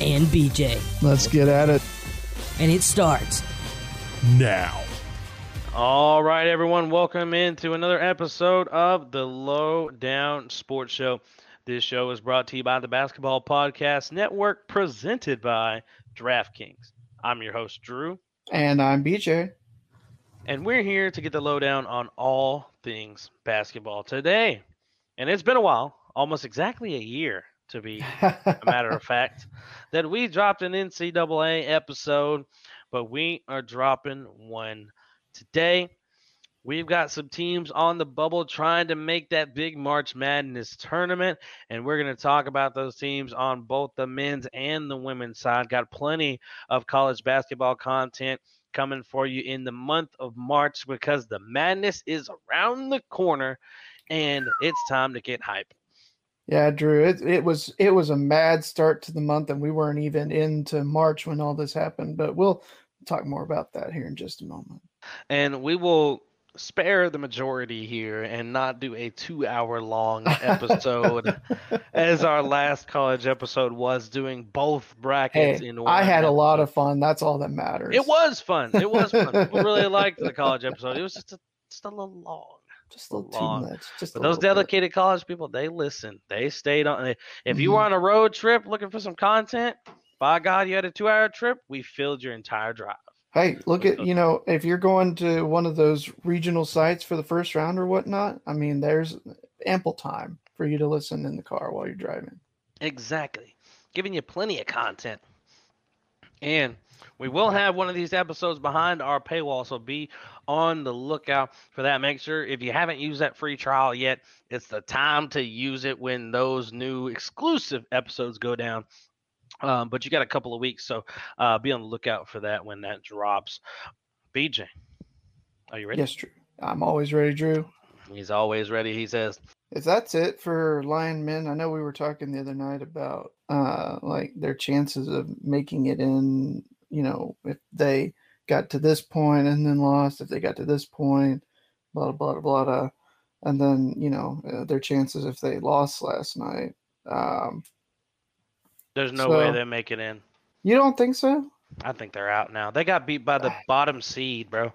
And BJ. Let's get at it. And it starts now. All right, everyone, welcome into another episode of the Low Down Sports Show. This show is brought to you by the Basketball Podcast Network, presented by DraftKings. I'm your host, Drew, And I'm BJ. and we're here to get the lowdown on all things basketball today. And it's been a while, almost exactly a year to be a matter of fact, that we dropped an NCAA episode, but we are dropping one today. We've got some teams on the bubble trying to make that big March Madness tournament, and we're going to talk about those teams on both the men's and the women's side. Got plenty of college basketball content coming for you in the month of March because the madness is around the corner and it's time to get hype. Yeah, Drew. It, it was it was a mad start to the month, and we weren't even into March when all this happened. But we'll talk more about that here in just a moment. and we will spare the majority here and not do a two hour long episode as our last college episode was doing both brackets Hey, in one I had a lot of fun. That's all that matters. it was fun it was fun people really liked the college episode it was just a, just a little long just a little long. too much. Just but those little bit. dedicated college people they listen. they stayed on if you Mhm. were on a road trip looking for some content by god you had a two hour trip we filled your entire drive Hey, look at you know if you're going to one of those regional sites for the first round or whatnot. I mean, there's ample time for you to listen in the car while you're driving. Exactly. Giving you plenty of content. And we will have one of these episodes behind our paywall, so be on the lookout for that. Make sure if you haven't used that free trial yet, it's the time to use it when those new exclusive episodes go down. Um, but you got a couple of weeks, so uh, be on the lookout for that when that drops. BJ, are you ready? Yes, Drew. I'm always ready, Drew. He's always ready. He says, If that's it for Lion Men, I know we were talking the other night about uh like their chances of making it in, you know, if they got to this point and then lost, if they got to this point, blah blah blah blah, blah and then you know uh, their chances if they lost last night. Um, "There's no way they make it in." you don't think so? I think they're out now. They got beat by the bottom seed, bro.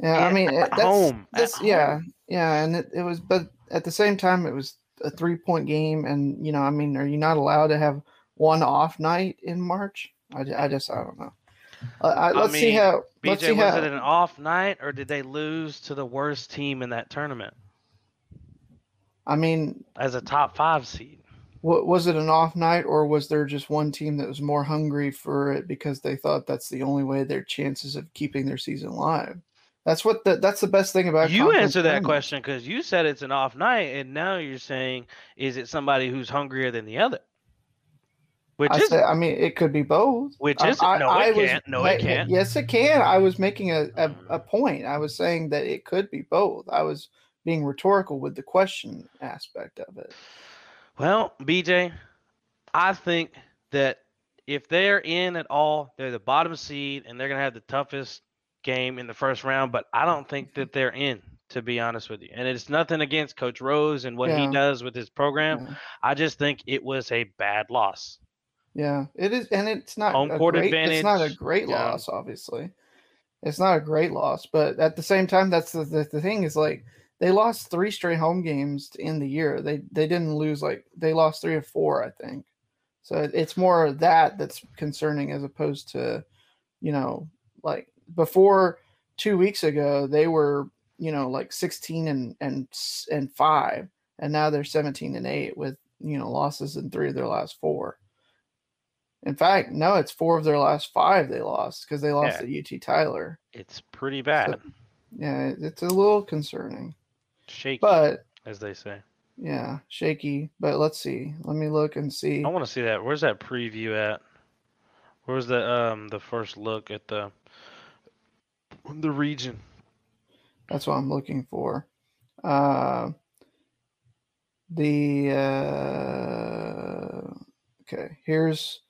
Yeah, I mean at that's, home, at This, yeah, home. yeah, and it, it was, but at the same time, it was a three point game, and you know, I mean, are you not allowed to have one off night in March? I, I just, I don't know. Uh, I, I let's see mean, how. let's BJ, see was how. it an off night or did they lose to the worst team in that tournament I mean, as a top five seed? wa- was it an off night, or was there just one team that was more hungry for it because they thought that's the only way their chances of keeping their season alive? That's what the, that's the best thing about. You answer that question because you said it's an off night, and now you're saying is it somebody who's hungrier than the other? Which I is say, I mean, it could be both. Which is- I, no, I it was can't. No, it can't. Yes, it can. I was making a, a, a mm. point. I was saying that it could be both. I was being rhetorical with the question aspect of it. Well, BJ, I think that if they're in at all, they're the bottom seed and they're going to have the toughest game in the first round, but I don't think mm-hmm. that they're in, to be honest with you. And it's nothing against Coach Rose and what he does with his program. Yeah. I just think it was a bad loss. Yeah, it is, and it's not Home a court great, It's not a great yeah. loss, obviously. It's not a great loss, but at the same time, that's the, the, the thing is like they lost three straight home games to end the year. They they didn't lose like they lost three or four, I think. So it's more of that that's concerning as opposed to, you know, like before two weeks ago they were you know like sixteen and and and five, and now they're seventeen and eight with you know losses in three of their last four. In fact, no, it's four of their last five they lost because they lost Yeah. to UT Tyler. It's pretty bad. Yeah, it's a little concerning, Shaky, but as they say. yeah, shaky. But let's see. Let me look and see. I want to see that. Where's that preview at? Where's the um the first look at the the region? That's what I'm looking for. Uh, the uh, okay, here's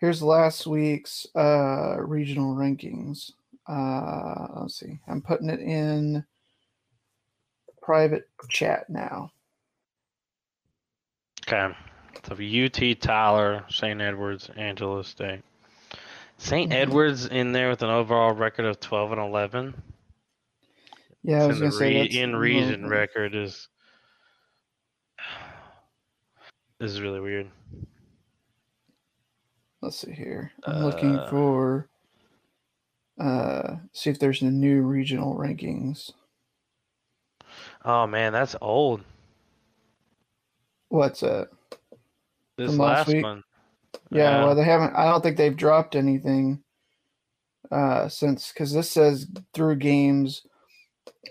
here's last week's uh, regional rankings. Uh, let's see. I'm putting it in private chat now. Okay. So UT Tyler, St. Edwards, Angelo State. saint Mhm. Edwards in there with an overall record of 12 and 11. Yeah, I was gonna the say that's in region record is this is really weird. Let's see here. I'm looking Uh, for uh see if there's a new regional rankings. Oh man, that's old. What's that? This From last one. Yeah, well, they haven't. I don't think they've dropped anything uh, since because this says through games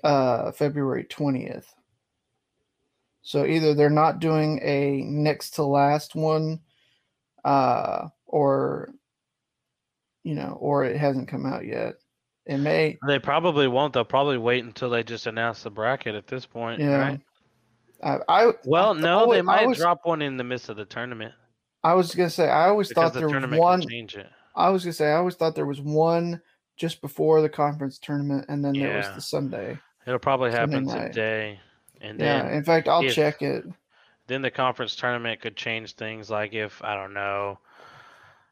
uh, February twentieth. So either they're not doing a next to last one, uh, or you know, or it hasn't come out yet. It may, They probably won't. They'll probably wait until they just announce the bracket at this point, yeah. right? I, I Well, no, always- they might always- drop one in the midst of the tournament I was gonna say I always because thought the there was one. change it. I was gonna say I always thought there was one just before the conference tournament, and then there was the Sunday. It'll probably happen today, and Yeah, then in fact, I'll if- check it. then the conference tournament could change things. Like if I don't know,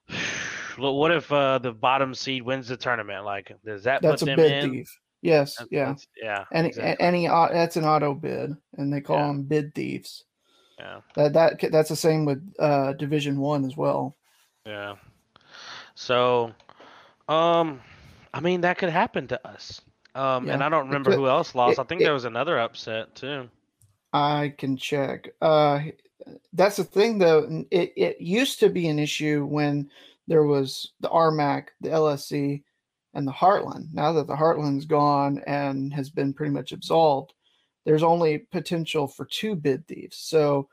what if uh, the bottom seed wins the tournament? Like, does that That's put a them bid in? thief. Yes, That- yeah. that's- yeah. Any exactly. any au- that's an auto bid, and they call Yeah. them bid thieves. yeah. That that that's the same with uh, Division One as well. Yeah. So, um, I mean that could happen to us. Um, and I don't remember could- who else lost. it- I think it- there was another upset too. I can check. Uh, that's the thing, though. It it used to be an issue when there was the RMAC, the LSC, and the Heartland. Now that the Heartland's gone and has been pretty much absolved, there's only potential for two bid thieves. So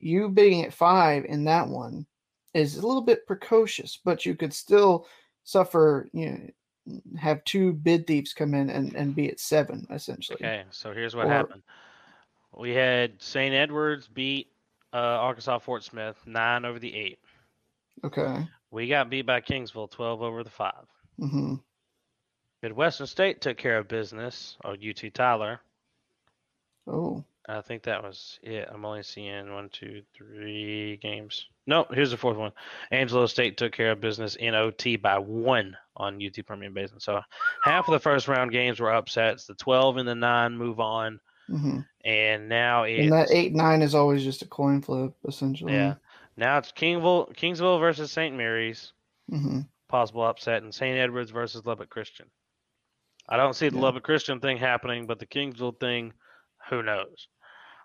you bidding at five in that one is a little bit precocious, but you could still suffer. You know, have two bid thieves come in and, and be at seven essentially. Okay, so here's what Or- happened. We had St. Edwards beat uh, Arkansas Fort Smith nine over the eight. Okay. We got beat by Kingsville twelve over the five. Mm-hmm. Midwestern State took care of business, or UT Tyler. Oh. I think that was it. I'm only seeing one, two, three games. No, here's the fourth one. Angelo State took care of business in OT by one on UT Permian Basin. So half of the first round games were upsets. The 12 and the nine move on, hmm and now it's And that eight nine is always just a coin flip, essentially. yeah. Now it's Kingville, Kingsville versus St. Mary's, hmm possible upset, and St. Edwards versus Lubbock Christian. I don't see the Yeah. Lubbock Christian thing happening, but the Kingsville thing, who knows?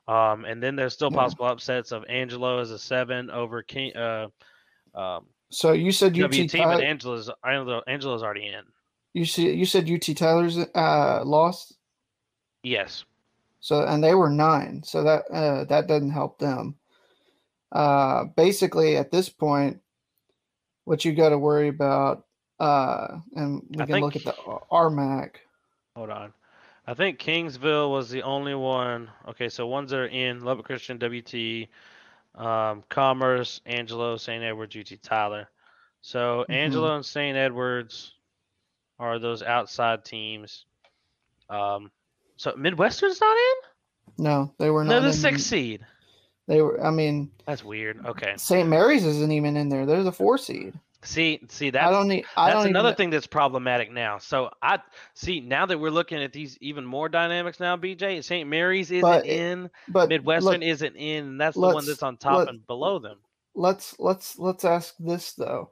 Um, and then there's still Yeah. possible upsets of Angelo as a seven over King, uh, um, So you said UT WT, Tyler, but Angelo's Angelo, Angelo's already in. you see you said UT Tyler's uh lost. Yes. So and they were nine. So that uh that doesn't help them. Uh basically at this point, what you got to worry about, uh, and we I can look at the RMAC. Hold on. I think Kingsville was the only one. Okay, so ones that are in Lubbock Christian, WT, um, Commerce, Angelo, St. Edwards, UT Tyler. So Mhm. Angelo and St. Edwards are those outside teams. Um, so Midwestern's not in? No, they were not. They're the sixth seed. They were. I mean, That's weird. Okay. St. Mary's isn't even in there. They're the four seed. See, see that. I don't need. I that's don't another even, thing that's problematic now. So I see now that we're looking at these even more dynamics now. BJ St. Mary's isn't But in, But Midwestern look, isn't in. and That's the one that's on top let- and below them. let's let's let's ask this though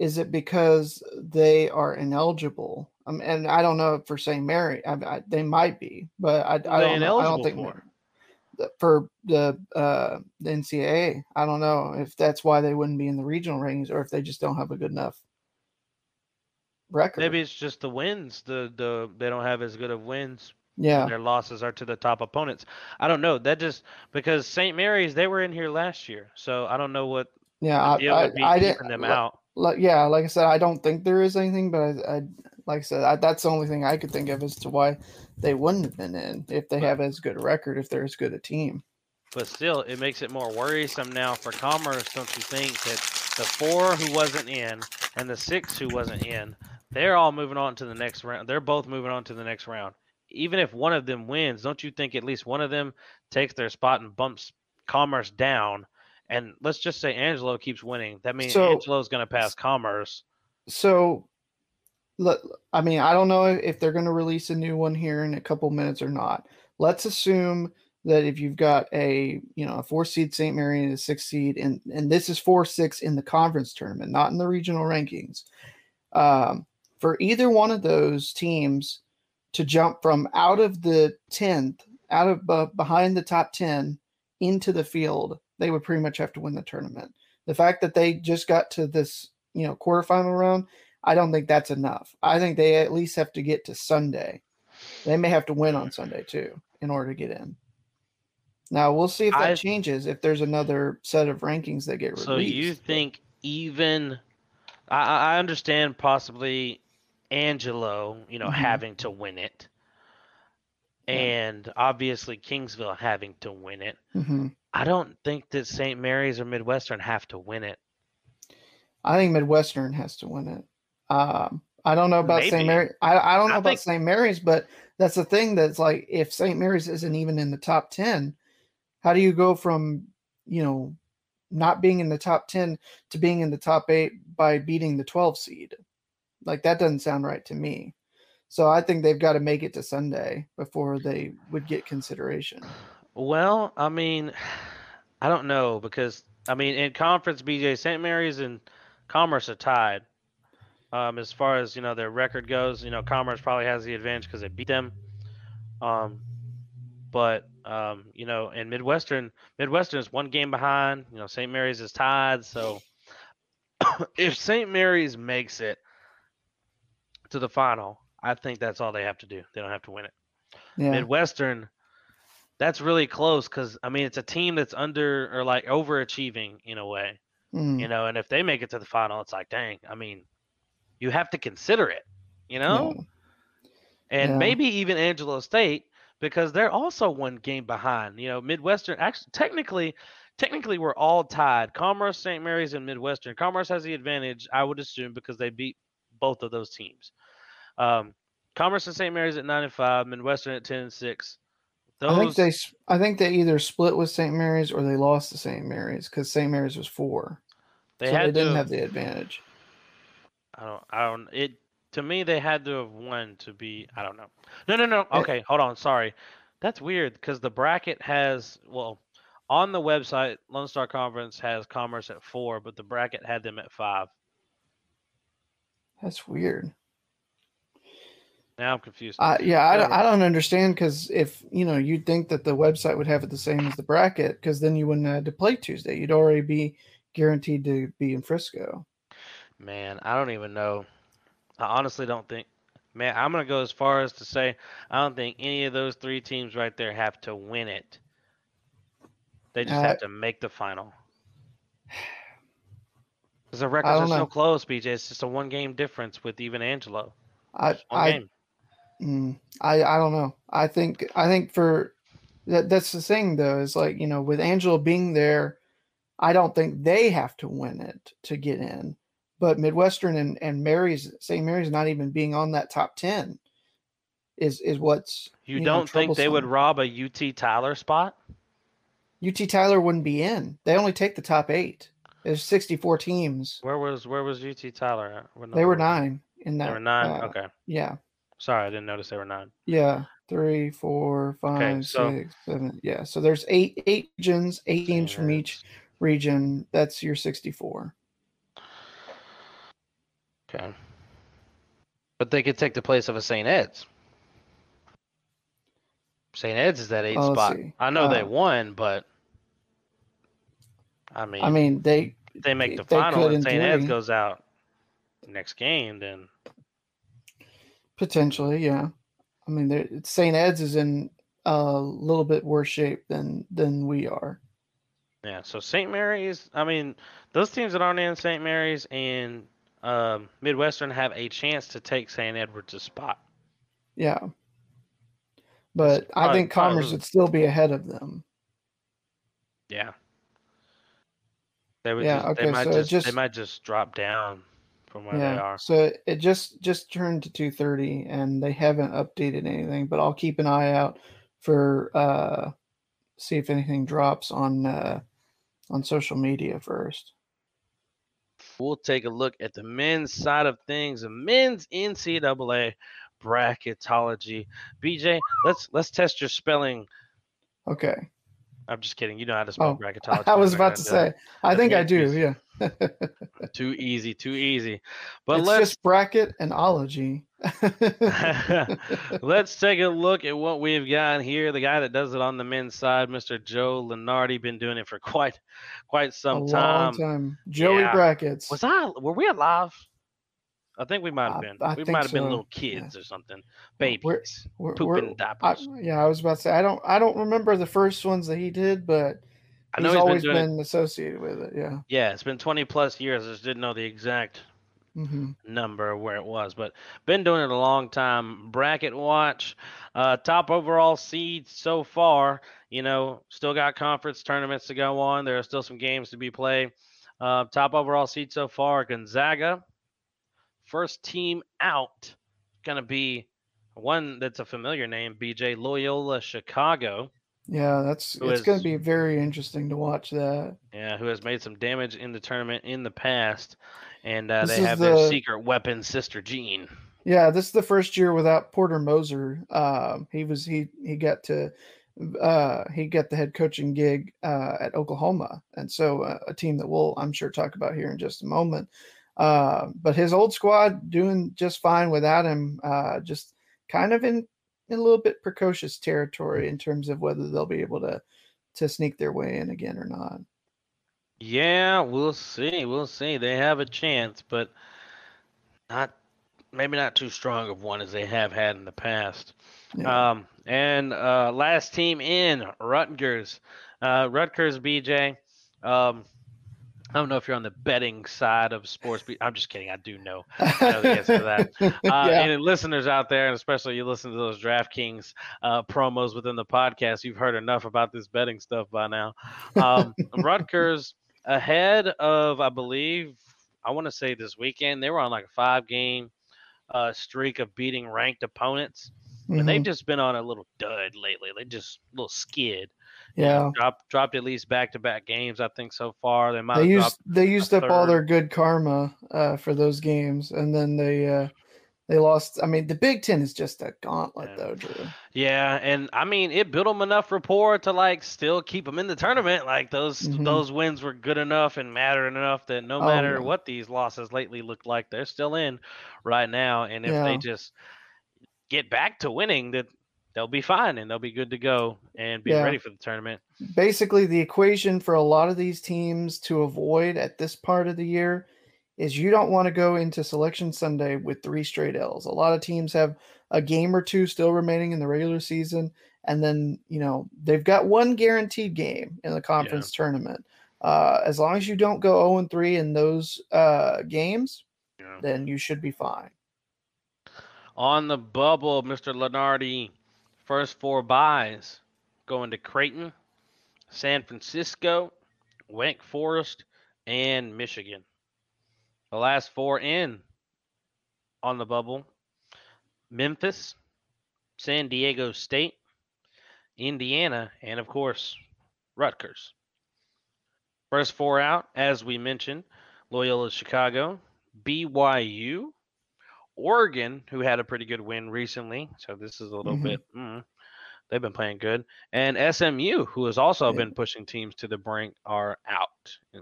is it because they are ineligible um, and i don't know for st mary I, I, they might be but i, I What are they don't know, i don't think for? the- for the uh the ncaa i don't know if that's why they wouldn't be in the regional rankings or if they just don't have a good enough record Maybe it's just the wins. The the they don't have as good of wins. yeah Their losses are to the top opponents. I don't know. That just because St. Mary's they were in here last year, so I don't know what yeah i i, I didn't them let- out. like yeah, like I said, I don't think there is anything, but I, I like I said, I, that's the only thing I could think of as to why they wouldn't have been in if they have as good a record, if they're as good a team. But still, it makes it more worrisome now for Commerce, don't you think? That the four who wasn't in and the six who wasn't in, they're all moving on to the next round. They're both moving on to the next round. Even if one of them wins, don't you think at least one of them takes their spot and bumps Commerce down? And let's just say Angelo keeps winning. That means So- Angelo's going to pass Commerce. So, let, I mean, I don't know if they're going to release a new one here in a couple minutes or not. Let's assume that if you've got a you know a four seed St. Mary and a six seed, and and this is four six in the conference tournament, not in the regional rankings. Um, for either one of those teams to jump from out of the tenth, out of uh, behind the top ten into the field, they would pretty much have to win the tournament. The fact that they just got to this you know quarterfinal round I don't think that's enough. I think they at least have to get to Sunday. They may have to win on Sunday too in order to get in. Now we'll see if that I- changes if there's another set of rankings that get released. So you think even I, I understand possibly Angelo, you know, Mhm. having to win it, Yeah. and obviously Kingsville having to win it. hmm I don't think that St. Mary's or Midwestern have to win it. I think Midwestern has to win it. Um, I don't know about Maybe. St. Mary. I, I don't know I about think- St. Mary's, but that's the thing that's like if St. Mary's isn't even in the top ten, how do you go from you know not being in the top ten to being in the top eight by beating the twelve seed? Like that doesn't sound right to me. So I think they've got to make it to Sunday before they would get consideration. Well, I mean, I don't know because I mean in conference BJ St. Mary's and Commerce are tied. Um, as far as you know their record goes, you know Commerce probably has the advantage because they beat them. Um, but um, you know, in Midwestern, Midwestern is one game behind. You know, St. Mary's is tied. So if St. Mary's makes it to the final, I think that's all they have to do. They don't have to win it. Yeah. Midwestern, that's really close because I mean it's a team that's under or like overachieving in a way, Mm, you know. And if they make it to the final, it's like, dang, I mean, you have to consider it, you know. yeah. And Yeah. maybe even Angelo State because they're also one game behind. You know, Midwestern actually technically, technically we're all tied. Commerce, St. Mary's, and Midwestern. Commerce has the advantage, I would assume, because they beat both of those teams. Um, Commerce and St. Mary's at nine and five, Midwestern at ten and six. Those I think they I think they either split with St. Mary's or they lost to St. Mary's because St. Mary's was four. they so had they didn't to have the advantage. I don't. I don't. It to me they had to have won to be. I don't know. No, no, no. Okay, hold on. Sorry, that's weird because the bracket has well on the website Lone Star Conference has Commerce at four, but the bracket had them at five. That's weird. Now I'm confused. Uh, yeah, I don't, I don't understand because if you know you'd think that the website would have it the same as the bracket because then you wouldn't have to play Tuesday. You'd already be guaranteed to be in Frisco. Man, I don't even know. I honestly don't think. Man, I'm gonna go as far as to say I don't think any of those three teams right there have to win it. They just Uh, have to make the final. Because the records don't are so close, BJ. It's just a one game difference with even Angelo. I I, mm, I I don't know. I think I think for that that's the thing though is like you know with Angelo being there, I don't think they have to win it to get in. But Midwestern and and Mary's St. Mary's not even being on that top ten is is what's You, know, don't think they would rob a UT Tyler spot? UT Tyler wouldn't be in. They only take the top eight. There's 64 teams. Where was where was UT Tyler They were number was it? nine in that. They were nine. uh, okay. Yeah. Sorry, I didn't notice they were nine. Yeah. Three, four, five, so- six, seven. Yeah. So there's eight eight regions, eight teams from each region. That's your 64. Okay. But they could take the place of a St. Ed's. St. Ed's is that eight Oh, spot. see. I know they Uh, won, but I mean, I mean, they they make the they final and St. Ed's goes out next game, then potentially, yeah. I mean, St. Ed's is in a little bit worse shape than than we are. Yeah, so St. Mary's, I mean, those teams that aren't in St. Mary's and um, Midwestern have a chance to take St. Edward's spot. Yeah. But I think Commerce would still be ahead of them. Yeah. They would Yeah, just, okay, they might so it just, they might just drop down from where they are. So it just just turned to 230 and they haven't updated anything, but I'll keep an eye out for uh see if anything drops on uh on social media first. We'll take a look at the men's side of things, the men's NCAA bracketology. BJ, let's let's test your spelling. Okay. I'm just kidding. You know how to spell Oh, bracketology. I was about to say I think I do, easy. yeah. too easy, too easy. But it's let's just bracket and ology. Let's take a look at what we've got here. The guy that does it on the men's side, Mr. Joe Lunardi, been doing it for quite quite a some long time. time. Joey Yeah. brackets. Was I were we alive? I think we might have been. I we might have been so, little yeah. kids or something. We're- We're- pooping we're- I, diapers. yeah, I was about to say I don't I don't remember the first ones that he did, but I know he's he's been always been, associated with it. Yeah. Yeah, it's been 20 plus years. I just didn't know the exact hmm number where it was, but been doing it a long time. Bracket watch, uh, top overall seed so far. You know, still got conference tournaments to go on. There are still some games to be played. Uh, top overall seed so far, Gonzaga. First team out, gonna be one that's a familiar name, BJ Loyola Chicago. Yeah, that's it's going to be very interesting to watch that. Yeah, who has made some damage in the tournament in the past, and uh, they have their secret weapon, Sister Jean. Yeah, this is the first year without Porter Moser. Um, he was he he got to uh, he got the head coaching gig uh, at Oklahoma, and so uh, a team that we'll I'm sure talk about here in just a moment. Uh, but his old squad doing just fine without him. Uh, just kind of in, in a little bit precocious territory in terms of whether they'll be able to to sneak their way in again or not. Yeah, we'll see. We'll see. They have a chance, but not maybe not too strong of one as they have had in the past. Yeah. Um, and uh, last team in Rutgers, uh, Rutgers BJ. Um, I don't know if you're on the betting side of sports. Be- I'm just kidding. I do know. I know the answer to that. Uh, yeah. And listeners out there, and especially you listen to those DraftKings uh, promos within the podcast, you've heard enough about this betting stuff by now. Um, Rutgers ahead of, I believe, I want to say this weekend, they were on like a five game uh, streak of beating ranked opponents. And they've Mhm. just been on a little dud lately. They just a little skid. Yeah. Dropped dropped at least back to back games, I think, so far. They might they used they used up all their good karma uh, for those games, and then they uh, they lost. I mean, the Big Ten is just a gauntlet, Yeah. though, Drew. Yeah, and I mean, it built them enough rapport to like still keep them in the tournament. Like those Mhm. those wins were good enough and mattered enough that no Oh, matter yeah. what these losses lately look like, they're still in right now. And if they just get back to winning, that they'll be fine and they'll be good to go and be Yeah. ready for the tournament. Basically, the equation for a lot of these teams to avoid at this part of the year is you don't want to go into Selection Sunday with three straight L's. A lot of teams have a game or two still remaining in the regular season, and then you know they've got one guaranteed game in the conference tournament. Uh, as long as you don't go 0 and 3 in those uh, games, Yeah. then you should be fine. On the bubble, Mr. Lunardi, first four buys going to Creighton, San Francisco, Wake Forest, and Michigan. The last four in on the bubble Memphis, San Diego State, Indiana, and of course, Rutgers. First four out, as we mentioned, Loyola Chicago, BYU, Oregon, who had a pretty good win recently. So this is a little Mhm. bit. Mm, they've been playing good, and SMU, who has also Yeah. been pushing teams to the brink, are out.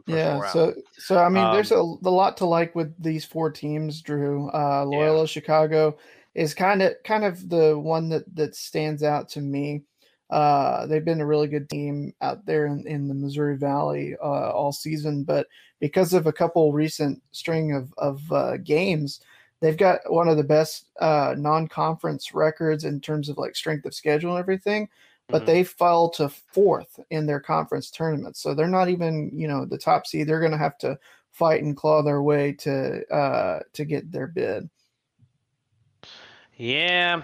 Yeah, out. so so I mean, there's a, Um, a lot to like with these four teams. Drew, uh, Loyola Chicago is kind of kind of the one that that stands out to me. Uh, they've been a really good team out there in, in the Missouri Valley uh, all season, but because of a couple recent string of of uh, games, they've got one of the best uh, non-conference records in terms of like strength of schedule and everything. but Mhm. they fell to fourth in their conference tournament. So they're not even, you know, the top seed. They're going to have to fight and claw their way to uh, to get their bid. Yeah.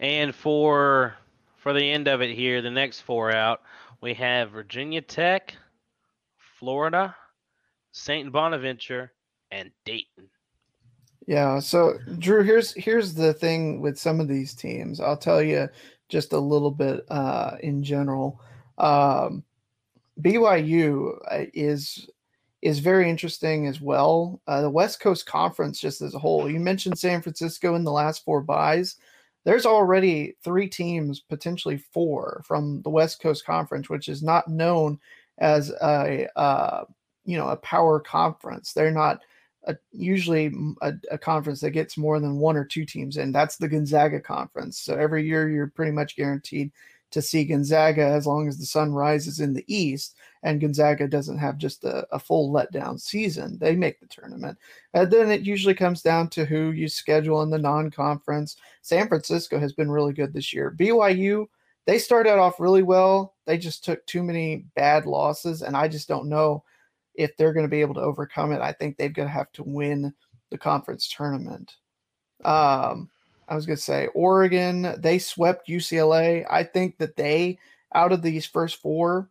And for for the end of it here, the next four out, we have Virginia Tech, Florida, Saint Bonaventure, and Dayton. Yeah. So Drew, here's here's the thing with some of these teams. I'll tell you just a little bit uh, in general. Um, BYU uh, is is very interesting as well. Uh, the West Coast Conference, just as a whole. You mentioned San Francisco in the last four buys. There's already three teams, potentially four, from the West Coast Conference, which is not known as a uh, you know a power conference. They're not a, usually a conference that gets more than one or two teams in. That's the Gonzaga conference. So every year you're pretty much guaranteed to see Gonzaga as long as the sun rises in the east and Gonzaga doesn't have just a, a full letdown season. They make the tournament. And then it usually comes down to who you schedule in the non conference. San Francisco has been really good this year. BYU, they started off really well. They just took too many bad losses, and I just don't know if they're going to be able to overcome it. I think they're going to have to win the conference tournament. Um, I was going to say Oregon, they swept UCLA. I think that they, out of these first four,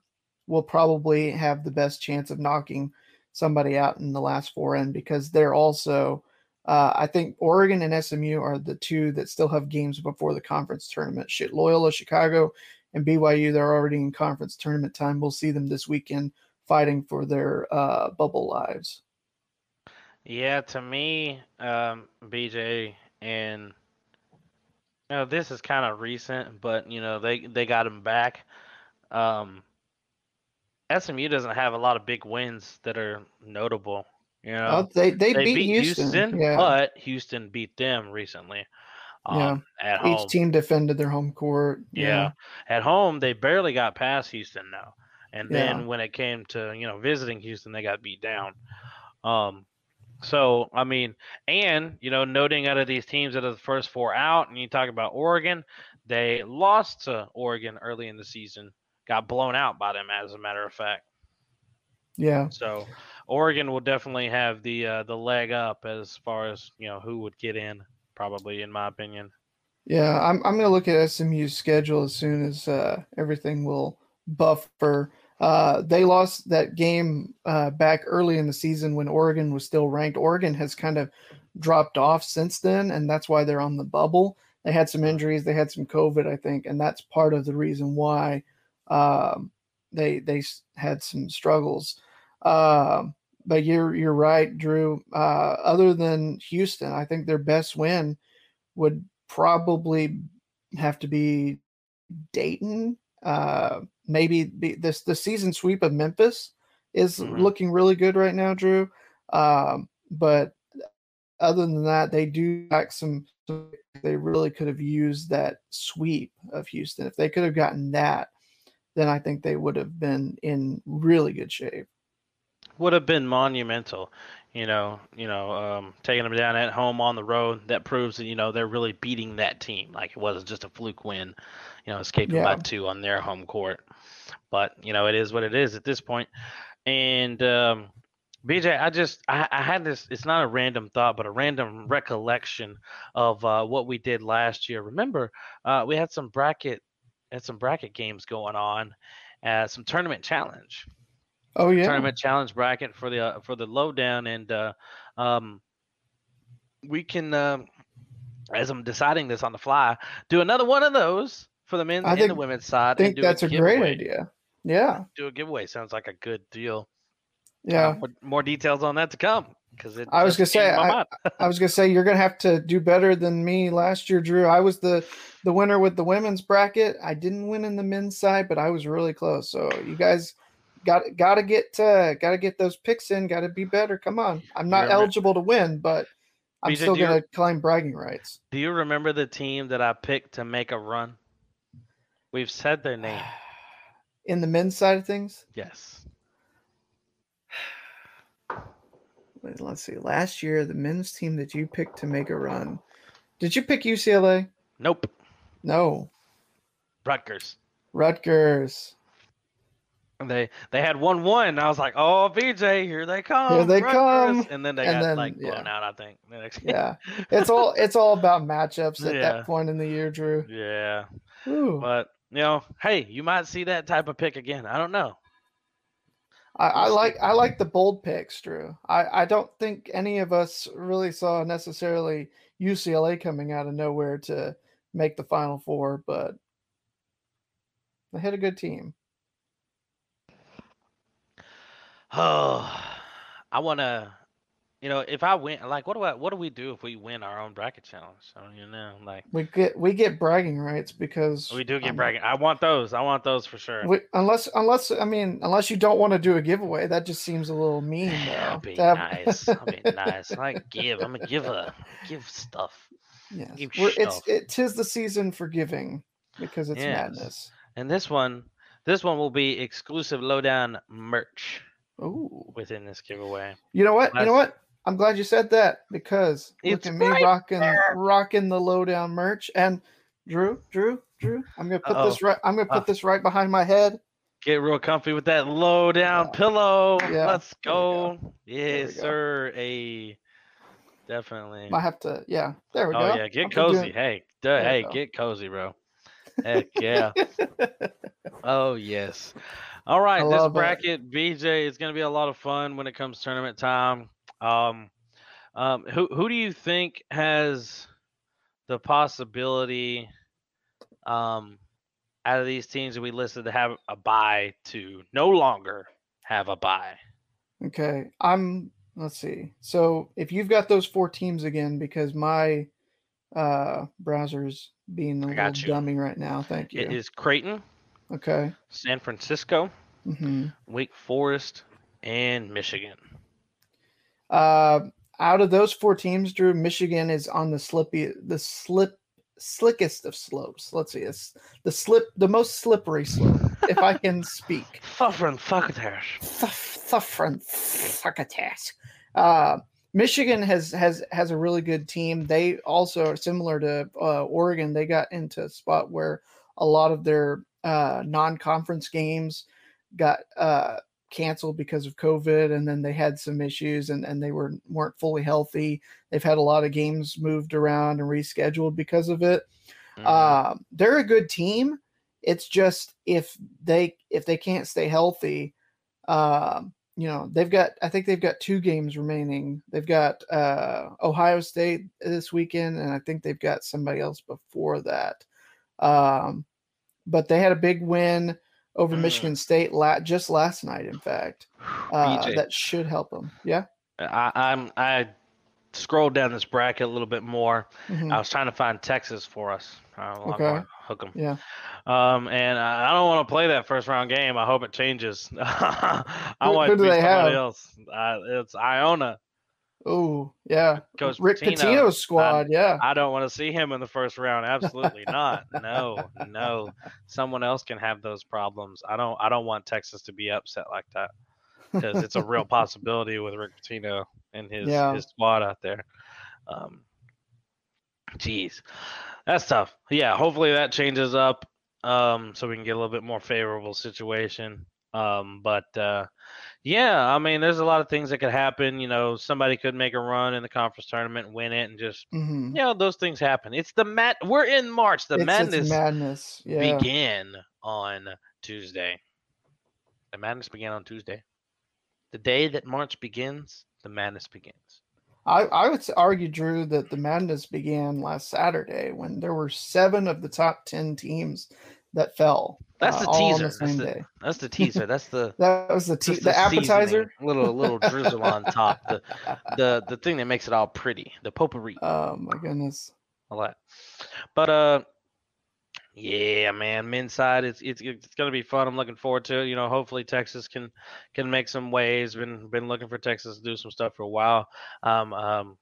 will probably have the best chance of knocking somebody out in the last four in because they're also, uh, I think Oregon and SMU are the two that still have games before the conference tournament. Shit, Loyola, Chicago, and BYU, they're already in conference tournament time. We'll see them this weekend fighting for their uh, bubble lives. Yeah, to me, um, BJ and you know, this is kind of recent, but you know they they got him back. Um, SMU doesn't have a lot of big wins that are notable. You know, Uh, they, they, they beat, Houston. yeah. but Houston beat them recently. Um, At home, Each team defended their home court. yeah. At home, they barely got past Houston now. And then when it came to, you know, visiting Houston, they got beat down. Um so I mean, and you know, noting out of these teams that are the first four out, and you talk about Oregon, they lost to Oregon early in the season, got blown out by them, as a matter of fact. Yeah. So Oregon will definitely have the uh, the leg up as far as you know who would get in, probably in my opinion. Yeah, I'm I'm gonna look at SMU's schedule as soon as uh, everything will buffer. Uh, they lost that game uh, back early in the season when Oregon was still ranked. Oregon has kind of dropped off since then, and that's why they're on the bubble. They had some injuries, they had some COVID, I think, and that's part of the reason why um, they they had some struggles. Um, but you're you're right, Drew. Uh, other than Houston, I think their best win would probably have to be Dayton. Maybe be this the season sweep of Memphis is Mhm. looking really good right now, Drew. Um, but other than that, they do lack some. They really could have used that sweep of Houston. If they could have gotten that, then I think they would have been in really good shape. would have been monumental. You know, you know, um, taking them down at home on the road. That proves that you know they're really beating that team. Like it wasn't just a fluke win. You know, escaping by Yeah. two on their home court. But you know, it is what it is at this point. And um, BJ, I just I, I had this. It's not a random thought, but a random recollection of uh, what we did last year. Remember, uh, we had some bracket had some bracket games going on, uh, some tournament challenge Oh yeah, tournament challenge bracket for the uh, for the lowdown, and uh, um, we can, um as I'm deciding this on the fly, do another one of those for the men's I and the think- women's I side. think and do that's a, great idea. Yeah, Do a giveaway sounds like a good deal. yeah. More, details on that to come because. I was gonna say, came to my I- I was gonna say you're gonna have to do better than me last year, Drew. I was the the winner with the women's bracket. I didn't win in the men's side, but I was really close. So you guys got got to get uh, got to get those picks in. Got to be better. Come on, I'm not eligible to win, but I'm BJ, still gonna claim bragging rights. Do you remember the team that I picked to make a run? We've said their name. In the men's side of things, Yes. let's see. Last year, the men's team that you picked to make a run. Did you pick UCLA? Nope. No. Rutgers. Rutgers. They they had one one. I was like, oh BJ, here they come. Here they Rutgers." come. And then they And got then, like blown yeah. out. I think. the next game. Yeah, it's all it's all about matchups at Yeah. that point in the year, Drew. Yeah. Ooh. But you know, hey, you might see that type of pick again. I don't know. I, I like I like the bold picks, Drew. I, I don't think any of us really saw necessarily UCLA coming out of nowhere to make the Final Four, but they had a good team. Oh, I want to, you know, if I win, like, what do I, what do we do if we win our own bracket challenge? So you know, like, We get we get bragging rights because we do get um, bragging. I want those. I want those for sure. we- unless unless I mean unless you don't want to do a giveaway, that just seems a little mean. I'll be have- nice. I'll be nice. I give. I'm a giver. Give stuff. yes, give We're, it's it tis the season for giving because it's Yes. madness. And this one, this one will be exclusive lowdown merch Ooh. within this giveaway. You know what? You know what? I'm glad you said that because It's look at me right rocking rocking the lowdown merch. And Drew, Drew, Drew, I'm gonna put this right. I'm gonna put Uh. this right behind my head. Get real comfy with that low down Yeah. pillow. Yeah, Let's go. go. Yes, go. sir. A definitely. I have to. Yeah, there we Oh go. Oh yeah, get I'm cozy. doing- Hey, duh, hey, go. get cozy, bro. Heck yeah. oh yes. All right, I this love it. bracket, BJ, is going to be a lot of fun when it comes tournament time. Um, um, who who do you think has the possibility, um, out of these teams that we listed to have a buy to no longer have a buy? Okay, I'm. Let's see. So if you've got those four teams again, because my uh browser's being a little you. dummy right now. Thank you. It is Creighton, Okay. San Francisco, hmm Wake Forest, and Michigan. Uh, out of those four teams, Drew, Michigan is on the slippy, the slip, slickest of slopes. Let's see, it's the slip, the most slippery slope, if I can speak. Suffering fuckers. Suffering succotash. Uh, Michigan has has has a really good team. They also are similar to uh, Oregon. They got into a spot where a lot of their uh, non-conference games got uh, canceled because of COVID, and then they had some issues, and, and they were weren't fully healthy. They've had a lot of games moved around and rescheduled because of it. Mhm. Um, they're a good team. It's just if they if they can't stay healthy, um, you know, they've got I think they've got two games remaining. They've got uh, Ohio State this weekend, and I think they've got somebody else before that. Um, but they had a big win over Mm. Michigan State la- just last night. In fact, uh, that should help them. Yeah. I, I'm I scrolled down this bracket a little bit more. Mhm. I was trying to find Texas for us. Okay. Hook 'em. Yeah. Um, and I, I don't want to play that first round game. I hope it changes. I Who- want who to do be somebody have? else. Uh, it's Iona. Oh, yeah. Coach Rick Pitino. Pitino's squad. yeah. I don't want to see him in the first round. Absolutely not. No, no. Someone else can have those problems. I don't. I don't want Texas to be upset like that because it's a real possibility with Rick Pitino and his Yeah. his squad out there. Um, jeez, that's tough. Yeah, hopefully that changes up um, so we can get a little bit more favorable situation. Um, but uh, yeah, I mean, there's a lot of things that could happen. You know, somebody could make a run in the conference tournament, win it, and just Mhm. you know those things happen. It's the mat. We're in March. The It's- it's madness madness. Yeah. began on Tuesday. The madness began on Tuesday. The day that March begins, the madness begins. I, I would argue, Drew, that the madness began last Saturday when there were seven of the top 10 teams that fell. That's uh, the teaser. the That's the- That's the teaser. That's the That was the, te- just the appetizer. little little drizzle on top. The the the thing that makes it all pretty. The potpourri. Oh, my goodness. all that. But uh, yeah, man, men's side, it's it's it's gonna be fun. I'm looking forward to it. You know, hopefully Texas can can make some waves. Been been looking for Texas to do some stuff for a while. Um, um,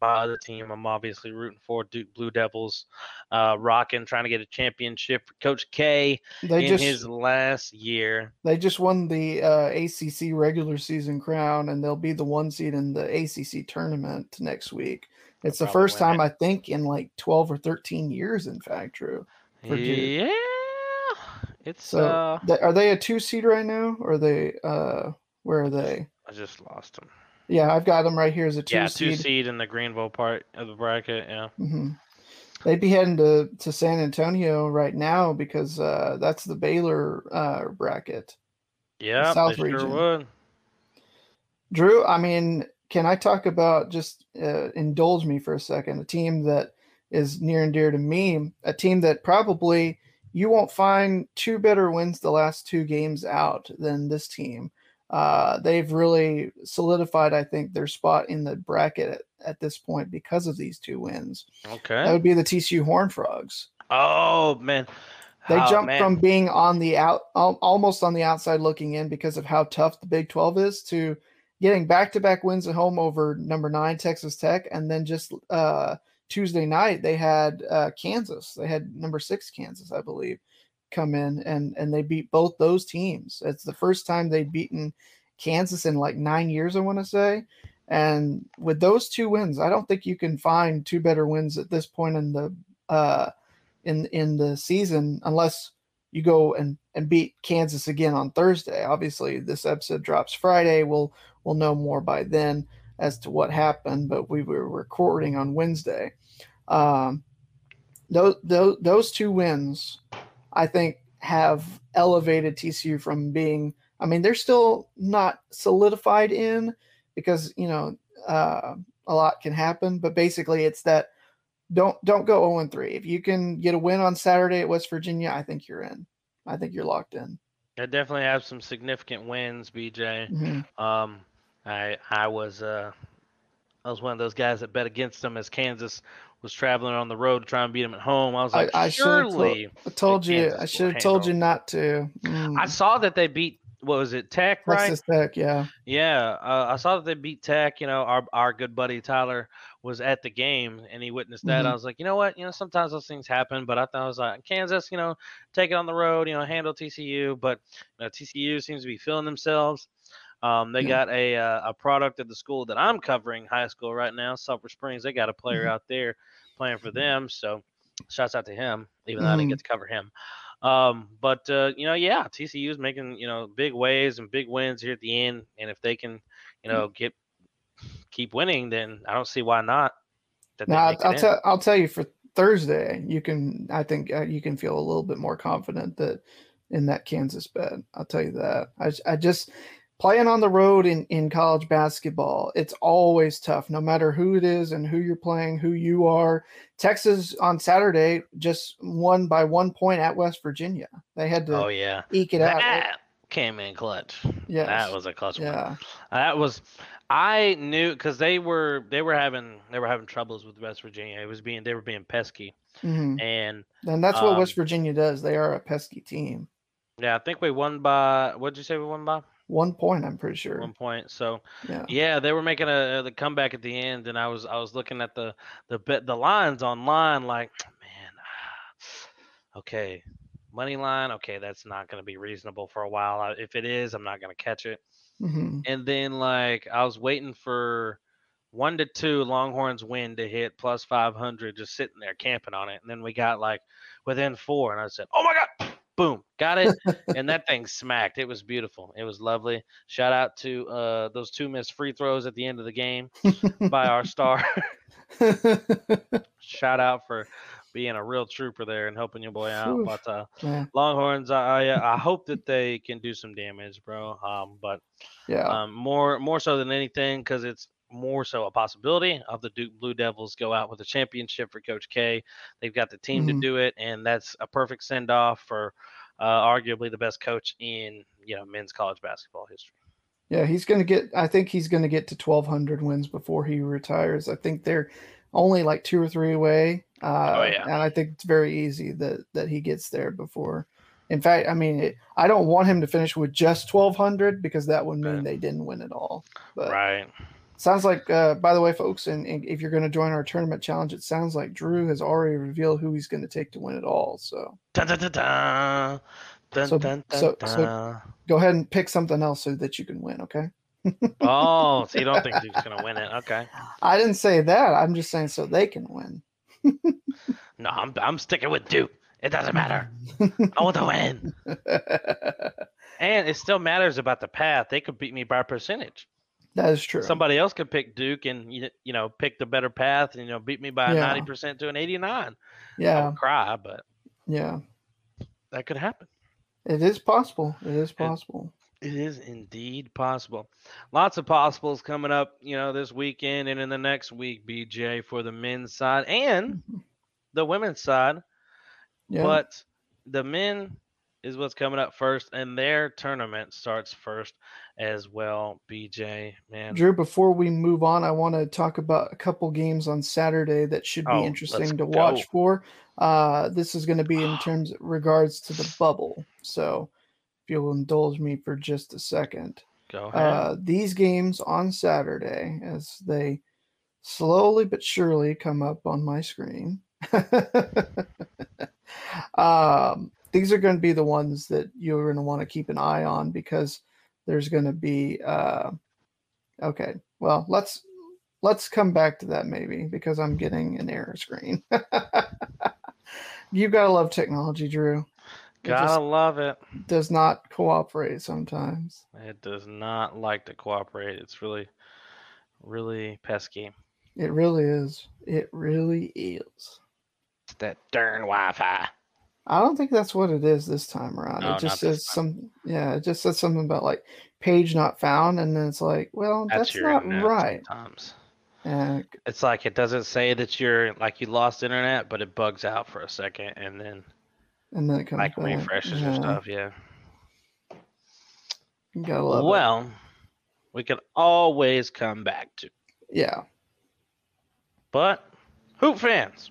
my other team, I'm obviously rooting for Duke Blue Devils, uh, rocking, trying to get a championship Coach K They in just his last year. they just won the uh, ACC regular season crown, and they'll be the one seed in the ACC tournament next week. It's the first time it. I think in like 12 or 13 years, in fact, Drew. Yeah, It's So uh, th- are they a two seed right now, or are they? Uh, where are they? I just lost them. Yeah, I've got them right here as a two yeah, seed. two seed in the Greenville part of the bracket. Yeah. hmm They'd be heading to, to San Antonio right now because uh, that's the Baylor uh, bracket. Yeah, South they sure region. would. Drew, I mean, can I talk about just uh, indulge me for a second? A team that is near and dear to me, a team that probably you won't find two better wins the last two games out than this team. Uh, they've really solidified, I think, their spot in the bracket at, at this point because of these two wins. Okay. That would be the TCU Horn Frogs. Oh man. They Oh, jumped man. from being on the out, almost on the outside looking in because of how tough the Big 12 is to getting back to back wins at home over number nine Texas Tech. And then just uh, Tuesday night, they had uh, Kansas. They had number six Kansas, I believe, come in and, and they beat both those teams. It's the first time they'd beaten Kansas in like nine years, I want to say. And with those two wins, I don't think you can find two better wins at this point in the uh, in in the season unless you go and and beat Kansas again on Thursday. Obviously, this episode drops Friday. We'll we'll know more by then as to what happened. But we were recording on Wednesday. Um, those those those two wins, I think, have elevated TCU from being. I mean, they're still not solidified in because you know uh, a lot can happen. But basically, it's that don't don't go 0 and 3. If you can get a win on Saturday at West Virginia, I think you're in. I think you're locked in. I definitely have some significant wins, BJ. Mhm. Um, I I was uh, I was one of those guys that bet against them as Kansas was traveling on the road to try and beat them at home. I was like, I to- surely. I told you. I should have told you not to. Mm, I saw that they beat. What was it? Tech, right? Texas Tech, yeah. Yeah, uh, I saw that they beat Tech. You know, our our good buddy Tyler was at the game and he witnessed that. Mhm. I was like, you know what? You know, sometimes those things happen, but I thought I was like, Kansas, you know, take it on the road. You know, handle TCU, but you know, TCU seems to be feeling themselves. Um, they got a uh, a product at the school that I'm covering, high school right now, Sulphur Springs. They got a player Mhm. out there playing for them, so shouts out to him, even though I didn't get to cover him. Um, but uh, you know, yeah, TCU is making you know big waves and big wins here at the end, and if they can, you know, get keep winning, then I don't see why not. That Now, I'll tell I'll tell you for Thursday, you can I think uh, you can feel a little bit more confident that in that Kansas bet. I'll tell you that. I I just playing on the road in in college basketball, it's always tough no matter who it is and who you're playing, who you are. Texas on Saturday just won by 1 point at West Virginia. They had to Oh yeah, eke it out. came in clutch. Yeah, That was a clutch one. yeah. That was I knew because they were they were having they were having troubles with West Virginia. It was being they were being pesky, hmm and And that's what West Um, Virginia does. They are a pesky team. yeah, I think we won by what did you say we won by One point, I'm pretty sure. one point. So Yeah. yeah, they were making a the comeback at the end, and I was I was looking at the the bet the lines online like man, okay, money line, okay, that's not going to be reasonable for a while. If it is, I'm not going to catch it. hmm and then like I was waiting for one to two Longhorns win to hit plus 500, just sitting there camping on it. And then we got like within four, and I said, "Oh my god!" Boom, got it, and that thing smacked. It was beautiful. It was lovely. Shout out to uh, those two missed free throws at the end of the game by our star. Shout out for being a real trooper there and helping your boy out. Phew. But uh, yeah. Longhorns, I I, I hope that they can do some damage, bro. Um, but Yeah. um, more more so than anything because it's more so a possibility of the Duke Blue Devils go out with a championship for Coach K. They've got the team Mhm. to do it, and that's a perfect send off for uh, arguably the best coach in you know men's college basketball history. Yeah, he's going to get. I think he's going to get to 1,200 wins before he retires. I think they're only like two or three away. Uh, Oh, yeah. and I think it's very easy that that he gets there before. In fact, I mean, it, I don't want him to finish with just 1,200 because that would mean Right. they didn't win at all. But right. Sounds like, uh, by the way, folks, and, and if you're going to join our tournament challenge, it sounds like Drew has already revealed who he's going to take to win it all. So Dun, dun, dun, dun. Dun, So- dun, dun, so- so- go ahead and pick something else so that you can win. Okay. oh, so you don't think Duke's gonna win it? Okay. I didn't say that. I'm just saying so they can win. No, I'm I'm sticking with Duke. It doesn't matter. I want to win. And it still matters about the path. They could beat me by percentage. That is true. Somebody else could pick Duke and you you know pick the better path and you know beat me by Yeah. ninety percent to an eighty nine. I yeah, would cry, but yeah. that could happen. It is possible. It is possible. It is indeed possible. Lots of possibles coming up, you know, this weekend and in the next week, BJ, for the men's side and mm-hmm. the women's side. Yeah. But the men is what's coming up first, and their tournament starts first as well. BJ, man, Drew, before we move on, I want to talk about a couple games on Saturday that should be Oh, interesting to go. watch for. Uh, this is going to be in terms regards to the bubble. So, if you'll indulge me for just a second, go ahead. uh, these games on Saturday, as they slowly but surely come up on my screen, um, these are going to be the ones that you're going to want to keep an eye on because there's going to be. Uh, okay, well let's let's come back to that maybe because I'm getting an error screen. you gotta love technology, Drew. It Gotta just love it. does not cooperate sometimes. It does not like to cooperate. It's really, really pesky. It really is. It really is. It's that darn Wi-Fi. I don't think that's what it is this time around. No, it just says some yeah, it just says something about like page not found and then it's like, well, that's, your not right. Sometimes it's like it doesn't say that you're like you lost internet, but it bugs out for a second and then and then it comes like back. refreshes yeah, or stuff. Yeah. You gotta love it. Well, we can always come back to. Yeah. But hoop fans,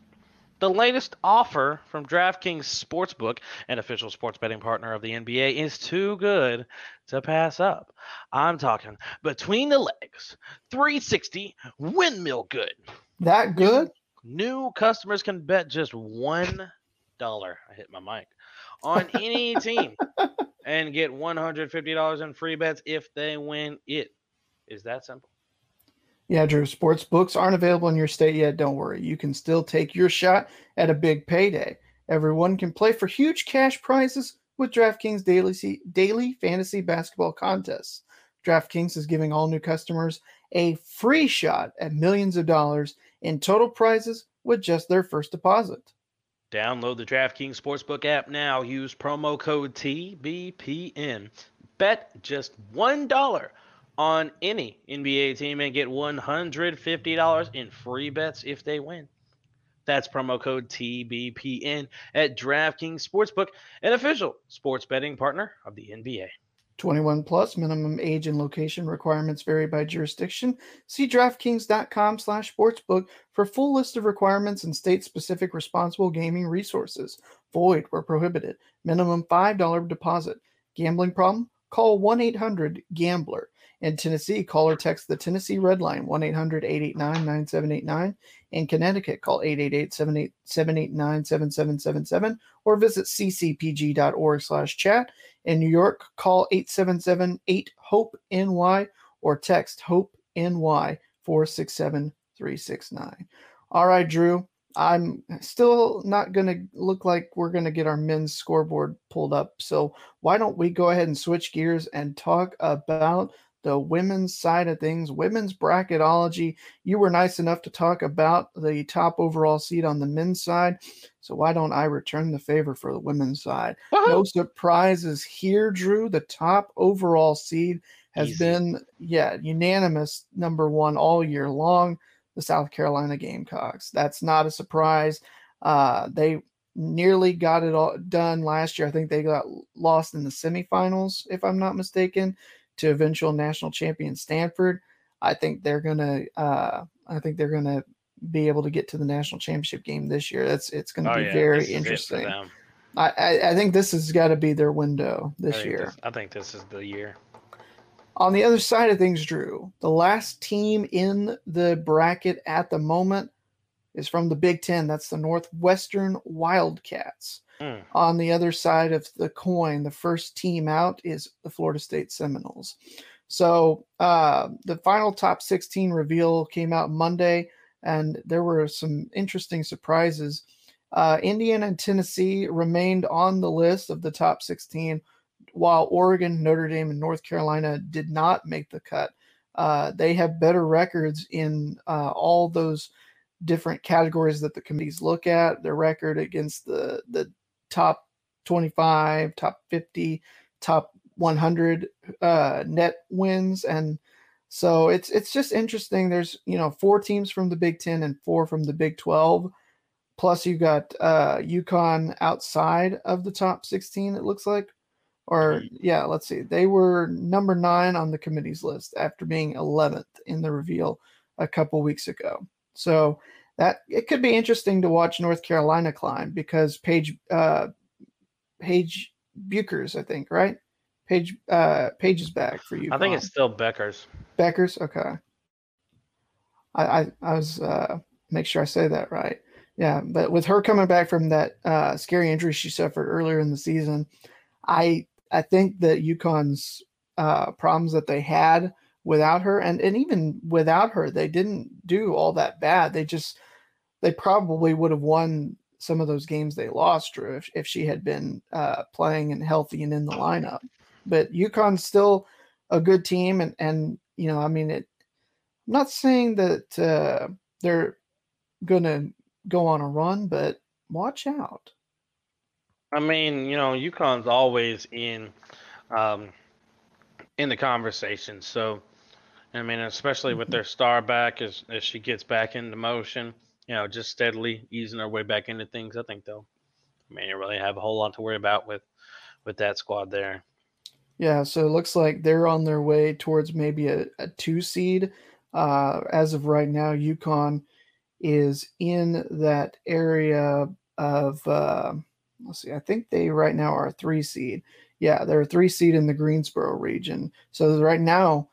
the latest offer from DraftKings Sportsbook, an official sports betting partner of the NBA, is too good to pass up. I'm talking between the legs, 360 windmill good. That good? New customers can bet just one dollar. I hit my mic on any team and get one hundred fifty dollars in free bets if they win. It is that simple. Yeah, Drew. Sports books aren't available in your state yet. Don't worry. You can still take your shot at a big payday. Everyone can play for huge cash prizes with DraftKings daily daily fantasy basketball contests. DraftKings is giving all new customers a free shot at millions of dollars in total prizes with just their first deposit. Download the DraftKings Sportsbook app now. Use promo code TBPN. Bet just $1 on any NBA team and get $150 in free bets if they win. That's promo code TBPN at DraftKings Sportsbook, an official sports betting partner of the NBA. 21 plus minimum age and location requirements vary by jurisdiction. See DraftKings.com slash sportsbook for full list of requirements and state-specific responsible gaming resources. Void where prohibited. Minimum $5 deposit. Gambling problem? Call 1-800-GAMBLER. In Tennessee, call or text the Tennessee Red Line 1-800-889-9789. In Connecticut, call 888-789-7777 or visit ccpg.org slash chat. In New York, call 877-8-HOPE-NY or text HOPE-NY 467-369. All right, Drew, I'm still not going to look like we're going to get our men's scoreboard pulled up. So why don't we go ahead and switch gears and talk about the women's side of things, women's bracketology. You were nice enough to talk about the top overall seed on the men's side. So why don't I return the favor for the women's side? No surprises here, Drew. The top overall seed has Easy. been, yeah, unanimous number one all year long. The South Carolina Gamecocks. That's not a surprise. Uh, they nearly got it all done last year. I think they got lost in the semifinals, if I'm not mistaken, to eventual national champion Stanford. I think they're gonna. Uh, I think they're gonna be able to get to the national championship game this year. That's it's going to be very Oh, this is it interesting. I, I, I think this has got to be their window this think year. this- I think this is the year. On the other side of things, Drew, the last team in the bracket at the moment is from the Big Ten. That's the Northwestern Wildcats. Mm. On the other side of the coin, the first team out is the Florida State Seminoles. So uh, the final top 16 reveal came out Monday, and there were some interesting surprises. Uh, Indiana and Tennessee remained on the list of the top 16, while Oregon, Notre Dame, and North Carolina did not make the cut. Uh, they have better records in uh, all those different categories that the committees look at. Their record against the the top 25, top 50, top 100 uh, net wins, and so it's it's just interesting. There's you know four teams from the Big Ten and four from the Big Twelve. Plus you got uh UConn outside of the top 16. It looks like, or yeah, let's see. They were number nine on the committee's list after being 11th in the reveal a couple weeks ago. So that it could be interesting to watch North Carolina climb because Paige uh Paige Buchers, I think, right? Paige uh Paige is back for you. I think it's still Beckers. Beckers. Okay. I I, I was uh make sure I say that right. Yeah, but with her coming back from that uh, scary injury she suffered earlier in the season, I I think that UConn's uh, problems that they had without her, and and even without her, they didn't do all that bad. They just they probably would have won some of those games they lost, Drew, if, if she had been uh, playing and healthy and in the lineup. But UConn's still a good team, and and you know, I mean, it. I'm not saying that uh, they're gonna go on a run, but watch out. I mean, you know, UConn's always in um, in the conversation. So, I mean, especially with their star back as as she gets back into motion, you know, just steadily easing her way back into things. I think they'll. I mean, you really have a whole lot to worry about with with that squad there. Yeah, so it looks like they're on their way towards maybe a, a two seed. Uh, as of right now, UConn is in that area of uh, let's see, I think they right now are a three seed. Yeah, they're a three seed in the Greensboro region. So right now,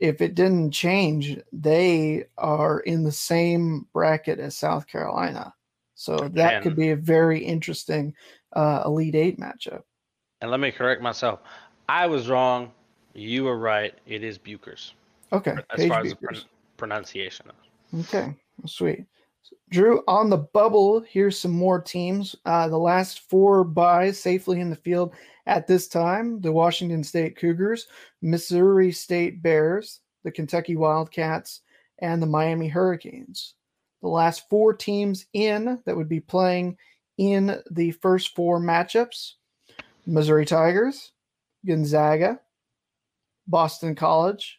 if it didn't change, they are in the same bracket as South Carolina. So that And- could be a very interesting uh, Elite Eight matchup. And let me correct myself. I was wrong. You were right. It is Bueckers Okay, as far as the pron- pronunciation. Okay, sweet. Drew, on the bubble, here's some more teams. Uh, the last four buys safely in the field at this time the Washington State Cougars, Missouri State Bears, the Kentucky Wildcats, and the Miami Hurricanes. The last four teams in that would be playing in the first four matchups Missouri Tigers, Gonzaga, Boston College,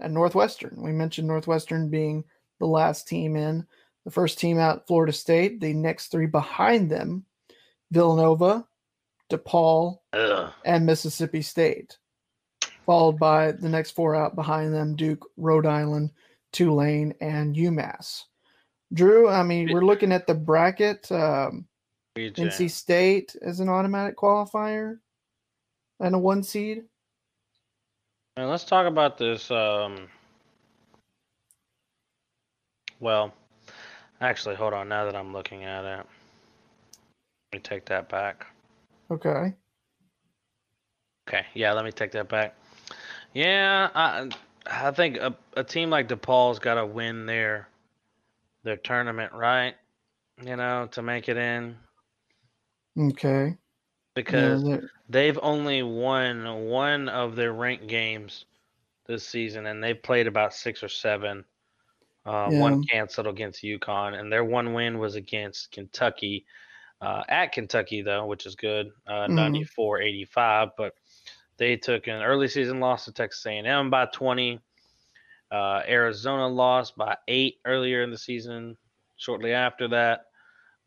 and Northwestern. We mentioned Northwestern being the last team in. The first team out, Florida State. The next three behind them, Villanova, DePaul, Ugh. and Mississippi State. Followed by the next four out behind them, Duke, Rhode Island, Tulane, and UMass. Drew, I mean, we're looking at the bracket. Um, NC State as an automatic qualifier and a one seed. And let's talk about this. Um, well, actually, hold on. Now that I'm looking at it, let me take that back. Okay. Okay, yeah, let me take that back. Yeah, I I think a, a team like DePaul's got to win their their tournament, right? You know, to make it in Okay. because Yeah, they've only won one of their ranked games this season, and they've played about six or seven. Uh, One canceled against UConn, and their one win was against Kentucky. Uh, at Kentucky, though, which is good, uh, Mhm. 94-85. But they took an early season loss to Texas A&M by 20. Uh, Arizona lost by eight earlier in the season. Shortly after that,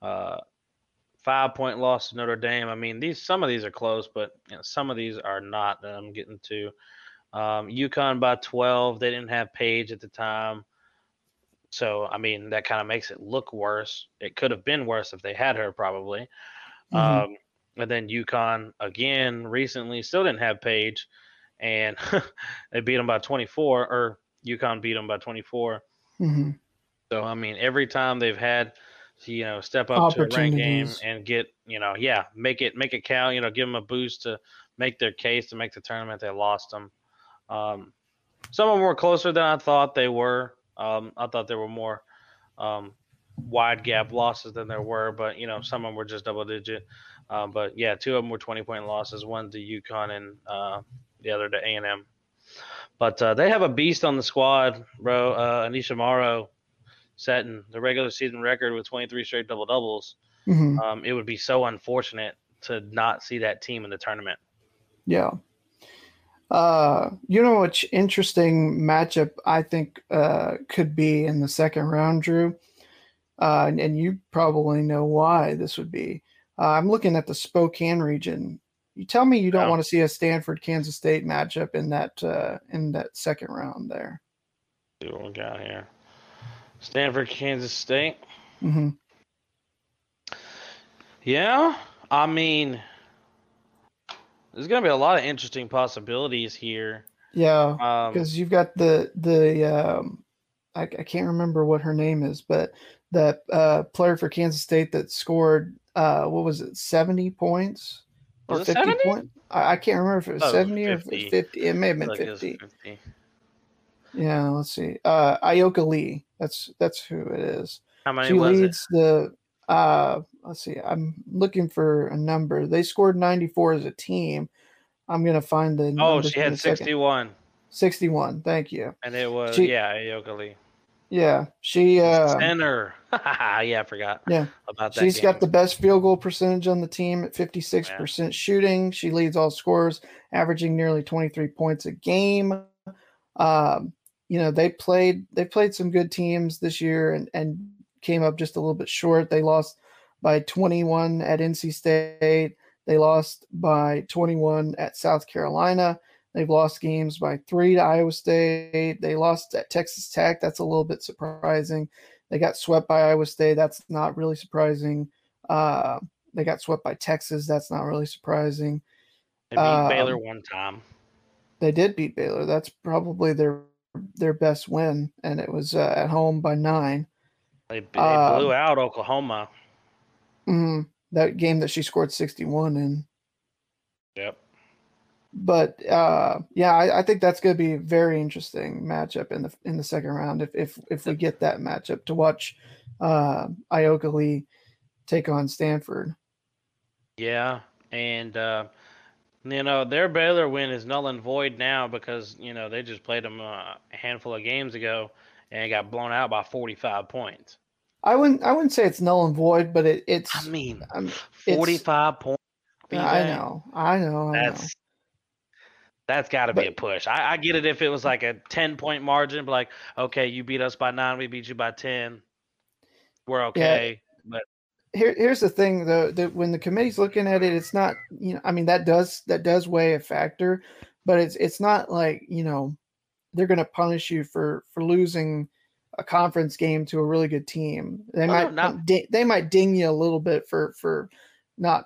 uh, five point loss to Notre Dame. I mean, these some of these are close, but you know, some of these are not. That I'm getting to. Um, UConn by 12. They didn't have Paige at the time, so I mean that kind of makes it look worse. It could have been worse if they had her, probably. Mhm. Um, and then UConn again recently still didn't have Paige, and they beat them by 24, or UConn beat them by 24. Mhm. So I mean, every time they've had, to, you know, step up to a ranked game and get, you know, yeah, make it make it count. You know, give them a boost to make their case to make the tournament. They lost them. Um, some of them were closer than I thought they were. Um, I thought there were more um, wide gap losses than there were, but you know some of them were just double digit. Um, but yeah, two of them were 20 point losses. One to UConn and uh, the other to A and M. But uh, they have a beast on the squad, bro. Uh, Aneesah Morrow setting the regular season record with 23 straight double doubles. Mhm. Um, it would be so unfortunate to not see that team in the tournament. Yeah. Uh, you know which interesting matchup I think uh, could be in the second round, Drew, uh, and, and you probably know why this would be. Uh, I'm looking at the Spokane region. You tell me you don't want to see a Stanford Kansas State matchup in that uh, in that second round there. See what we got here. Stanford, Kansas State. Mm-hmm. Yeah, I mean, there's gonna be a lot of interesting possibilities here. Yeah, Um, because you've got the the um, I, I can't remember what her name is, but the uh, player for Kansas State that scored uh, what was it, seventy points or it fifty 70? points? I, I can't remember if it was it was seventy or 50. It may have been like it was fifty. 50. Yeah, let's see. Uh, Ayoka Lee. That's that's who it is. How many she was leads the. Uh, let's see. I'm looking for a number. They scored 94 as a team. I'm gonna find the. Oh, she had second. 61, 61. Thank you. and it was She- yeah, Ayoka Lee. Yeah, she. Uh, Center. yeah, I forgot. Yeah. about that. She's got the best field goal percentage on the team at 56% shooting. She leads all scorers, averaging nearly 23 points a game. Um, you know, they played they played some good teams this year and, and came up just a little bit short. They lost by 21 at NC State. They lost by 21 at South Carolina. They've lost games by three to Iowa State. They lost at Texas Tech. That's a little bit surprising. They got swept by Iowa State. That's not really surprising. Uh, they got swept by Texas. That's not really surprising. They beat um, Baylor one time. They did beat Baylor. That's probably their their best win, and it was uh, at home by nine. They, they um, blew out Oklahoma. Mhm. That game that she scored sixty one in. Yep. But uh, yeah, I, I think that's going to be a very interesting matchup in the in the second round if if if we get that matchup to watch uh, Ayoka Lee take on Stanford. Yeah, and uh, you know their Baylor win is null and void now because you know they just played them a handful of games ago and got blown out by 45 points. I wouldn't I wouldn't say it's null and void, but it, it's I mean, I'm- it's- 45 points. I know, I know, I know. That's that's got to be a push. I, I get it if it was like a 10 point margin, but like, okay, you beat us by nine, we beat you by 10. We're okay. But Here, here's the thing though that when the committee's looking at it, it's not you know I mean that does that does weigh a factor, but it's it's not like you know they're going to punish you for for losing a conference game to a really good team. They Oh, no, might not- di- they might ding you a little bit for for not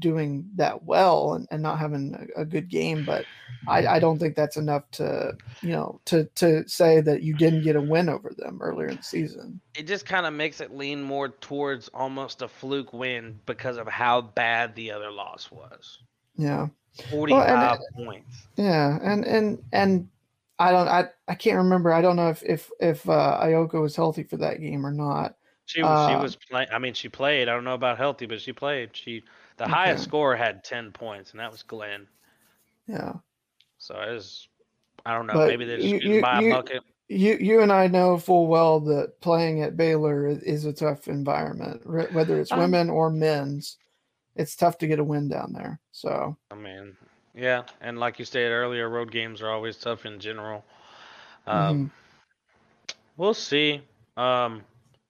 doing that well and, and not having a, a good game, but I, I don't think that's enough to you know to to say that you didn't get a win over them earlier in the season. it just kind of makes it lean more towards almost a fluke win because of how bad the other loss was. Yeah. 45 points. Yeah, and and and I don't I I can't remember. I don't know if if if uh, Ayoka was healthy for that game or not. She was she Uh, was playing. I mean, she played. I don't know about healthy, but she played. She the highest Okay. scorer had 10 points, and that was Glenn. Yeah. So it was. I don't know. But maybe they're just you- you- you- a bucket. You you and I know full well that playing at Baylor is, is a tough environment, whether it's Um, women or men's. It's tough to get a win down there. So I mean, yeah, and like you stated earlier, road games are always tough in general. Um, mhm. We'll see. Um,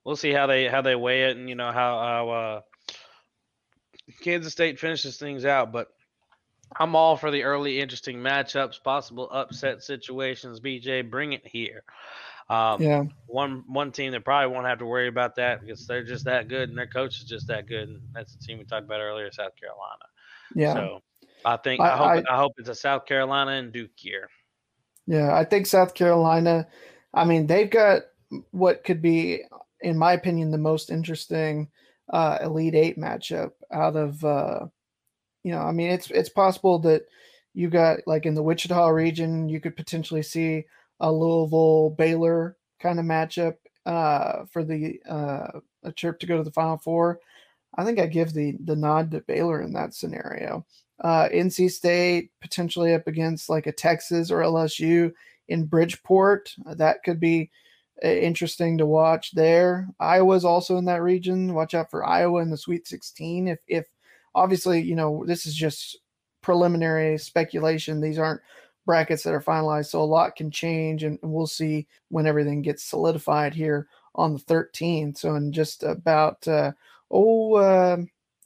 we'll see how they how they weigh it, and you know how how uh, Kansas State finishes things out. But I'm all for the early interesting matchups, possible upset situations. BJ, bring it here. Um, yeah, One one team that probably won't have to worry about that because they're just that good, and their coach is just that good. And that's the team we talked about earlier, South Carolina. yeah, So I think I- I, hope I- I, hope it's a South Carolina and Duke year. yeah. I think South Carolina. I mean, they've got what could be, in my opinion, the most interesting uh, Elite Eight matchup out of. Uh, you know, I mean, it's it's possible that you got like in the Wichita region, you could potentially see a Louisville Baylor kind of matchup uh, for the uh, a trip to go to the Final Four, I think I give the the nod to Baylor in that scenario. Uh, NC State potentially up against like a Texas or LSU in Bridgeport. Uh, that could be uh, interesting to watch there. Iowa's also in that region. Watch out for Iowa in the Sweet 16. If if obviously you know this is just preliminary speculation. These aren't brackets that are finalized, so a lot can change, and we'll see when everything gets solidified here on the 13th. So in just about uh, oh. Uh,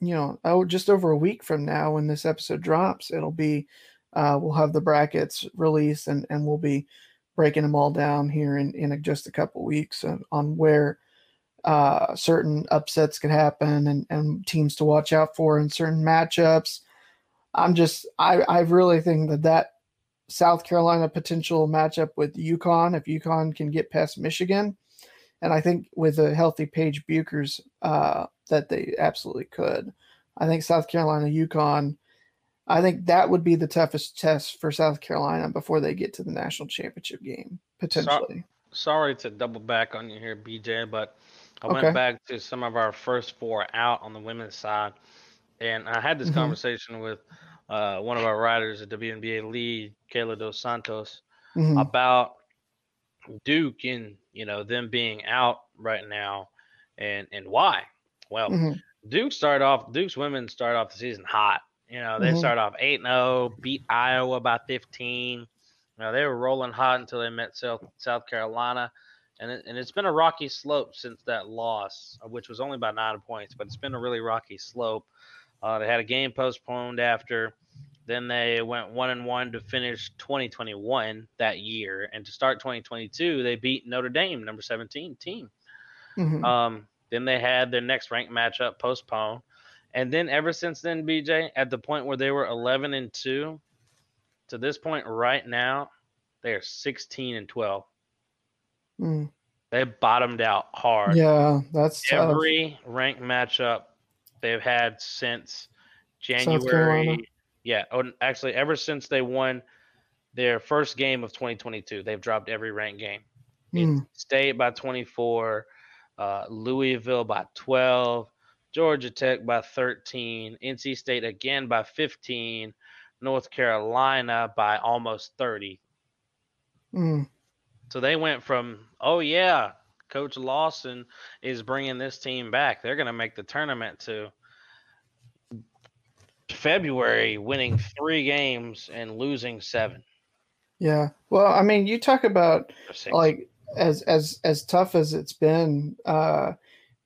you know, oh, just over a week from now when this episode drops, it'll be uh, we'll have the brackets released and and we'll be breaking them all down here in in just a couple weeks on, on where uh, certain upsets could happen and and teams to watch out for in certain matchups. I'm just I I really think that that South Carolina potential matchup with UConn if UConn can get past Michigan, and I think with a healthy Paige Bueckers uh, that they absolutely could. I think South Carolina, UConn, I think that would be the toughest test for South Carolina before they get to the national championship game, potentially. sorry to double back on you here, BJ, but I Okay. went back to some of our first four out on the women's side, and I had this Mhm. conversation with uh, one of our writers at WNBA lead, Kayla Dos Santos, Mhm. about Duke and you know them being out right now, and and why. Well, Mhm. Duke started off. Duke's women started off the season hot. You know, they Mhm. started off eight 0 beat Iowa by fifteen. You know, they were rolling hot until they met South South Carolina, and it, and it's been a rocky slope since that loss, uh, which was only by nine points, but it's been a really rocky slope. Uh, they had a game postponed after. Then they went one and one to finish 2021 that year, and to start 2022, they beat Notre Dame, number 17 team. Mhm. Um, then they had their next ranked matchup postponed. And then ever since then, BJ, at the point where they were 11 and 2, to this point right now, they are 16 and 12. Mm. They bottomed out hard. Yeah, that's tough. Every ranked matchup they've had since January. Yeah, oh, actually, ever since they won their first game of 2022, they've dropped every ranked game. Mm. State by 24, uh, Louisville by 12, Georgia Tech by 13, NC State again by 15, North Carolina by almost 30. Mm. So they went from, oh yeah, Coach Lawson is bringing this team back. They're going to make the tournament to February, winning three games and losing seven Yeah. Well, I mean, you talk about like as as as tough as it's been. Uh,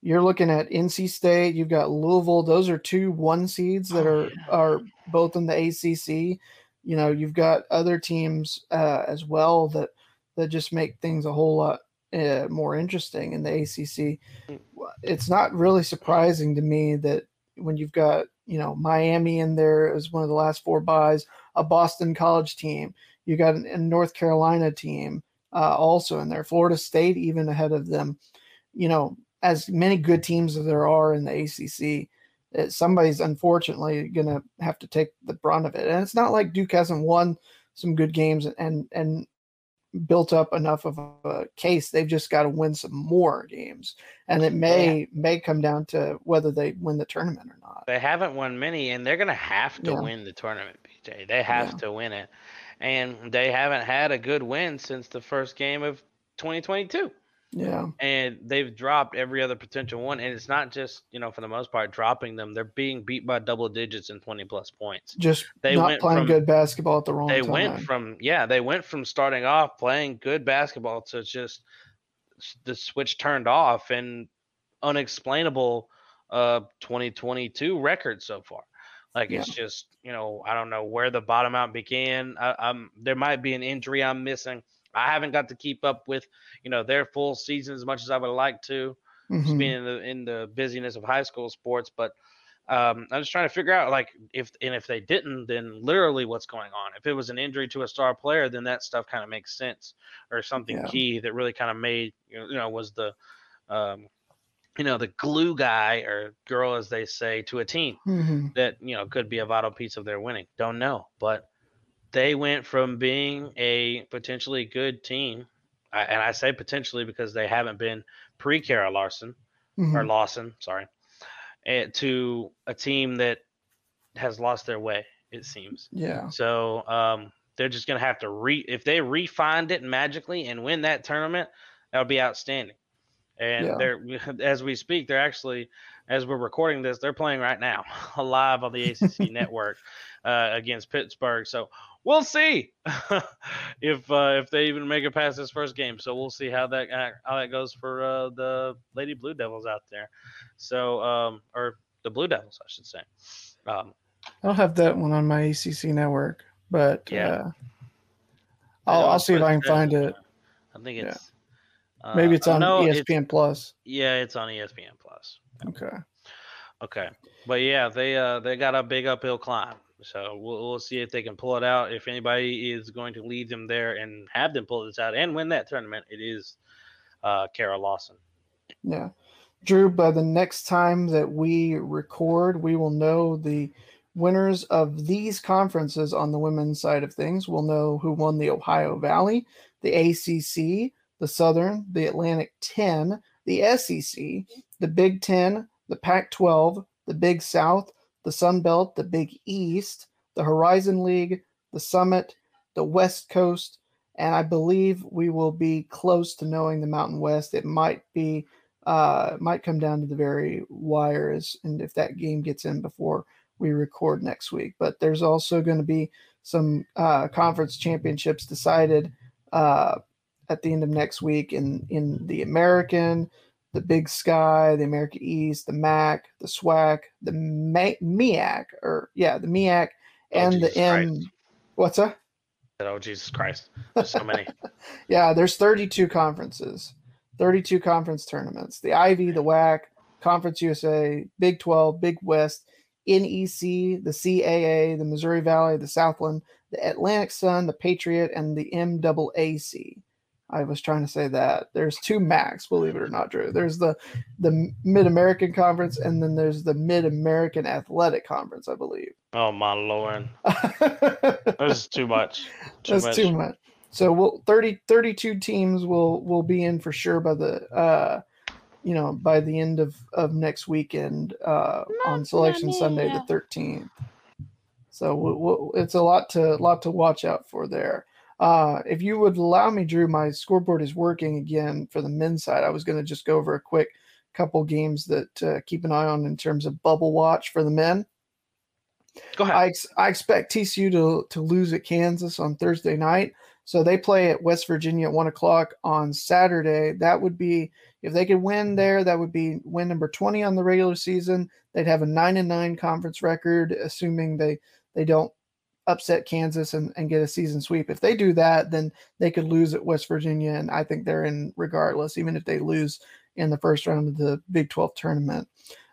you're looking at NC State. You've got Louisville. Those are two one seeds that Oh, are are both in the ACC. You know, you've got other teams uh, as well that that just make things a whole lot uh, more interesting in the ACC. Mm. It's not really surprising to me that when you've got you know Miami in there as one of the last four buys, a Boston College team, you got a North Carolina team uh, also in there, Florida State even ahead of them. You know, as many good teams as there are in the ACC, uh, somebody's unfortunately going to have to take the brunt of it. And it's not like Duke hasn't won some good games and and built up enough of a case. They've just got to win some more games, and it may may come down to whether they win the tournament or not. They haven't won many, and they're going to have to Yeah. win the tournament, BJ. They have Yeah. to win it. And they haven't had a good win since the first game of 2022. Yeah, And they've dropped every other potential one. And it's not just, you know, for the most part, dropping them. They're being beat by double digits and 20 plus points. just They not went playing from- good basketball at the wrong They time. went from, yeah, they went from starting off playing good basketball to just the switch turned off and unexplainable uh 2022 record so far. Like it's just, you know, I don't know where the bottom out began. I, I'm there might be an injury I'm missing. I haven't got to keep up with, you know, their full season as much as I would like to, just Mhm. being in the in the busyness of high school sports. But um, I'm just trying to figure out like if and if they didn't, then literally what's going on. If it was an injury to a star player, then that stuff kind of makes sense, or something Yeah. key that really kind of made you know, you know was the um, you know the glue guy or girl as they say to a team Mhm. that you know could be a vital piece of their winning. Don't know, but they went from being a potentially good team, and I say potentially because they haven't been pre Kara Larson, Mhm. or Lawson, sorry, eh, to a team that has lost their way. It seems. Yeah. So um, they're just gonna have to re if they refind it magically and win that tournament, that would be outstanding. And Yeah. they're as we speak, they're actually as we're recording this, they're playing right now live on the ACC network uh, against Pittsburgh. So we'll see if uh, if they even make it past this first game. So we'll see how that uh, how that goes for uh, the Lady Blue Devils out there. So um, or the Blue Devils, I should say. Um, I don't have that one on my ACC network, but Yeah. uh, I'll, I'll see if I can find it. I think it's uh, Maybe it's on E know it's- ESPN Plus. yeah, it's on ESPN Plus. Okay. Okay, but yeah, they uh they got a big uphill climb. So we'll, we'll see if they can pull it out. If anybody is going to lead them there and have them pull this out and win that tournament, it is uh Kara Lawson. Yeah. Drew, by the next time that we record, we will know the winners of these conferences on the women's side of things. We'll know who won the Ohio Valley, the ACC, the Southern, the Atlantic 10, the SEC, the Big 10, the Pac 12, the Big South, the Sun Belt, the Big East, the Horizon League, the Summit, the West Coast, and I believe we will be close to knowing the Mountain West. It might be uh might come down to the very wires and if that game gets in before we record next week. But there's also going to be some uh conference championships decided uh at the end of next week in in the American, the Big Sky, the America East, the MAC, the SWAC, the Ma- MEAC, or yeah, the MEAC, Oh, and Jesus the M. Christ. What's that? Oh Jesus Christ! There's so many. Yeah, there's 32 conferences, 32 conference tournaments. The Ivy, the WAC, Conference USA, Big 12, Big West, NEC, the CAA, the Missouri Valley, the Southland, the Atlantic Sun, the Patriot, and the MAAC. I was trying to say that. There's two MACs, believe it or not, Drew. There's the the Mid American Conference, and then there's the Mid American Athletic Conference, I believe. Oh my lord, that's too much. Too That's much. too much. So we'll 30 32 teams will will be in for sure by the uh you know by the end of of next weekend uh on selection Sunday the 13th. So we'll, we'll, it's a lot to lot to watch out for there. Uh if you would allow me Drew my scoreboard is working again for the men's side. I was going to just go over a quick couple games that uh, keep an eye on in terms of bubble watch for the men. Go ahead. I, ex- I expect TCU to, to lose at Kansas on Thursday night. So they play at West Virginia at one o'clock on Saturday. That would be if they could win there, that would be win number 20 on the regular season. They'd have a nine and nine conference record, assuming they they don't upset Kansas and, and get a season sweep. If they do that, then they could lose at West Virginia, and I think they're in regardless, even if they lose in the first round of the Big 12 tournament.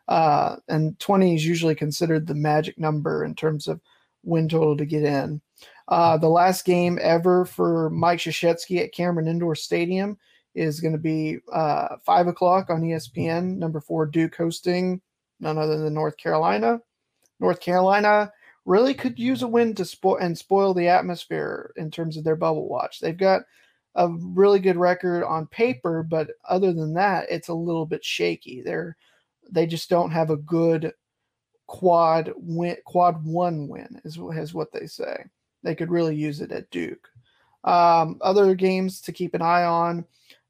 Uh, and 20 is usually considered the magic number in terms of win total to get in. Uh, the last game ever for Mike Krzyzewski at Cameron Indoor Stadium is going to be uh, five o'clock on ESPN. Number four, Duke hosting none other than North Carolina. North Carolina really could use a win to spoil and spoil the atmosphere in terms of their bubble watch. They've got a really good record on paper, but other than that, it's a little bit shaky. They're they just don't have a good quad win quad one win is, is what they say they could really use it at duke um, other games to keep an eye on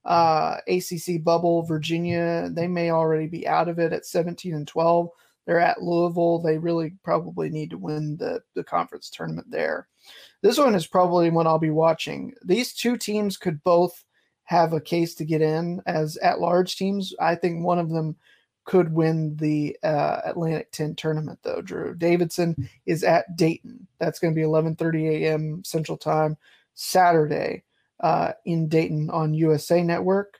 uh, acc bubble virginia they may already be out of it at 17 and 12 they're at louisville they really probably need to win the, the conference tournament there this one is probably one i'll be watching these two teams could both have a case to get in as at large teams i think one of them could win the uh, Atlantic 10 tournament though. Drew Davidson is at Dayton. That's going to be 11:30 a.m. Central Time Saturday uh, in Dayton on USA Network.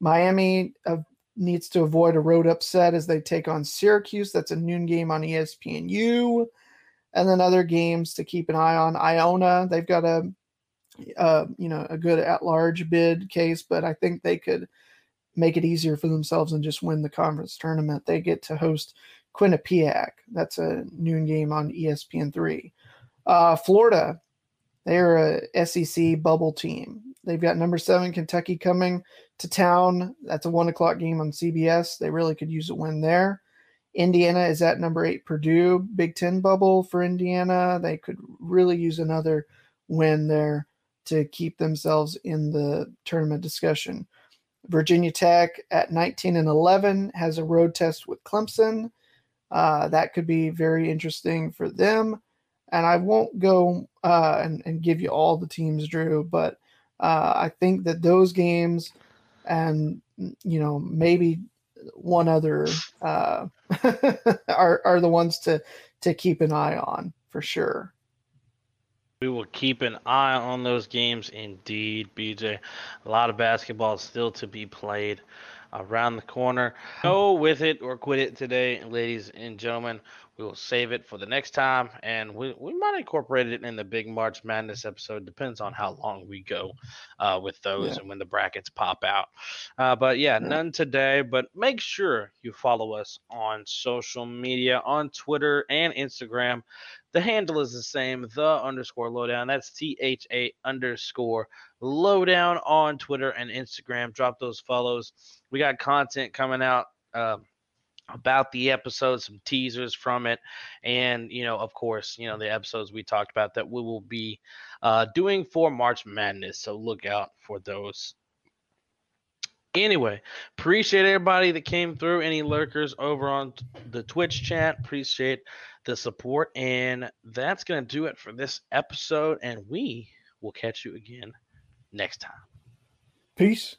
Miami uh, needs to avoid a road upset as they take on Syracuse. That's a noon game on ESPNU. And then other games to keep an eye on. Iona, they've got a uh, you know a good at-large bid case, but I think they could make it easier for themselves and just win the conference tournament. They get to host Quinnipiac. That's a noon game on ESPN three. Uh, Florida, they're a SEC bubble team. They've got number seven Kentucky coming to town. That's a one o'clock game on CBS. They really could use a win there. Indiana is at number eight Purdue. Big Ten bubble for Indiana. They could really use another win there to keep themselves in the tournament discussion. Virginia Tech at 19 and 11 has a road test with Clemson. Uh, that could be very interesting for them. And I won't go uh, and, and give you all the teams, Drew, but uh, I think that those games and, you know, maybe one other uh, are, are the ones to, to keep an eye on for sure. We will keep an eye on those games indeed, BJ. A lot of basketball still to be played around the corner. Go with it or quit it today, ladies and gentlemen. We will save it for the next time, and we, we might incorporate it in the big March Madness episode. Depends on how long we go uh, with those Yeah. and when the brackets pop out. Uh, but yeah, none today. But make sure you follow us on social media on Twitter and Instagram. The handle is the same, the underscore lowdown. That's T H A underscore lowdown on Twitter and Instagram. Drop those follows. We got content coming out um, about the episode, some teasers from it, and you know, of course, you know the episodes we talked about that we will be uh, doing for March Madness. So look out for those. Anyway, appreciate everybody that came through. Any lurkers over on the Twitch chat, appreciate the support. And that's going to do it for this episode. And we will catch you again next time. Peace.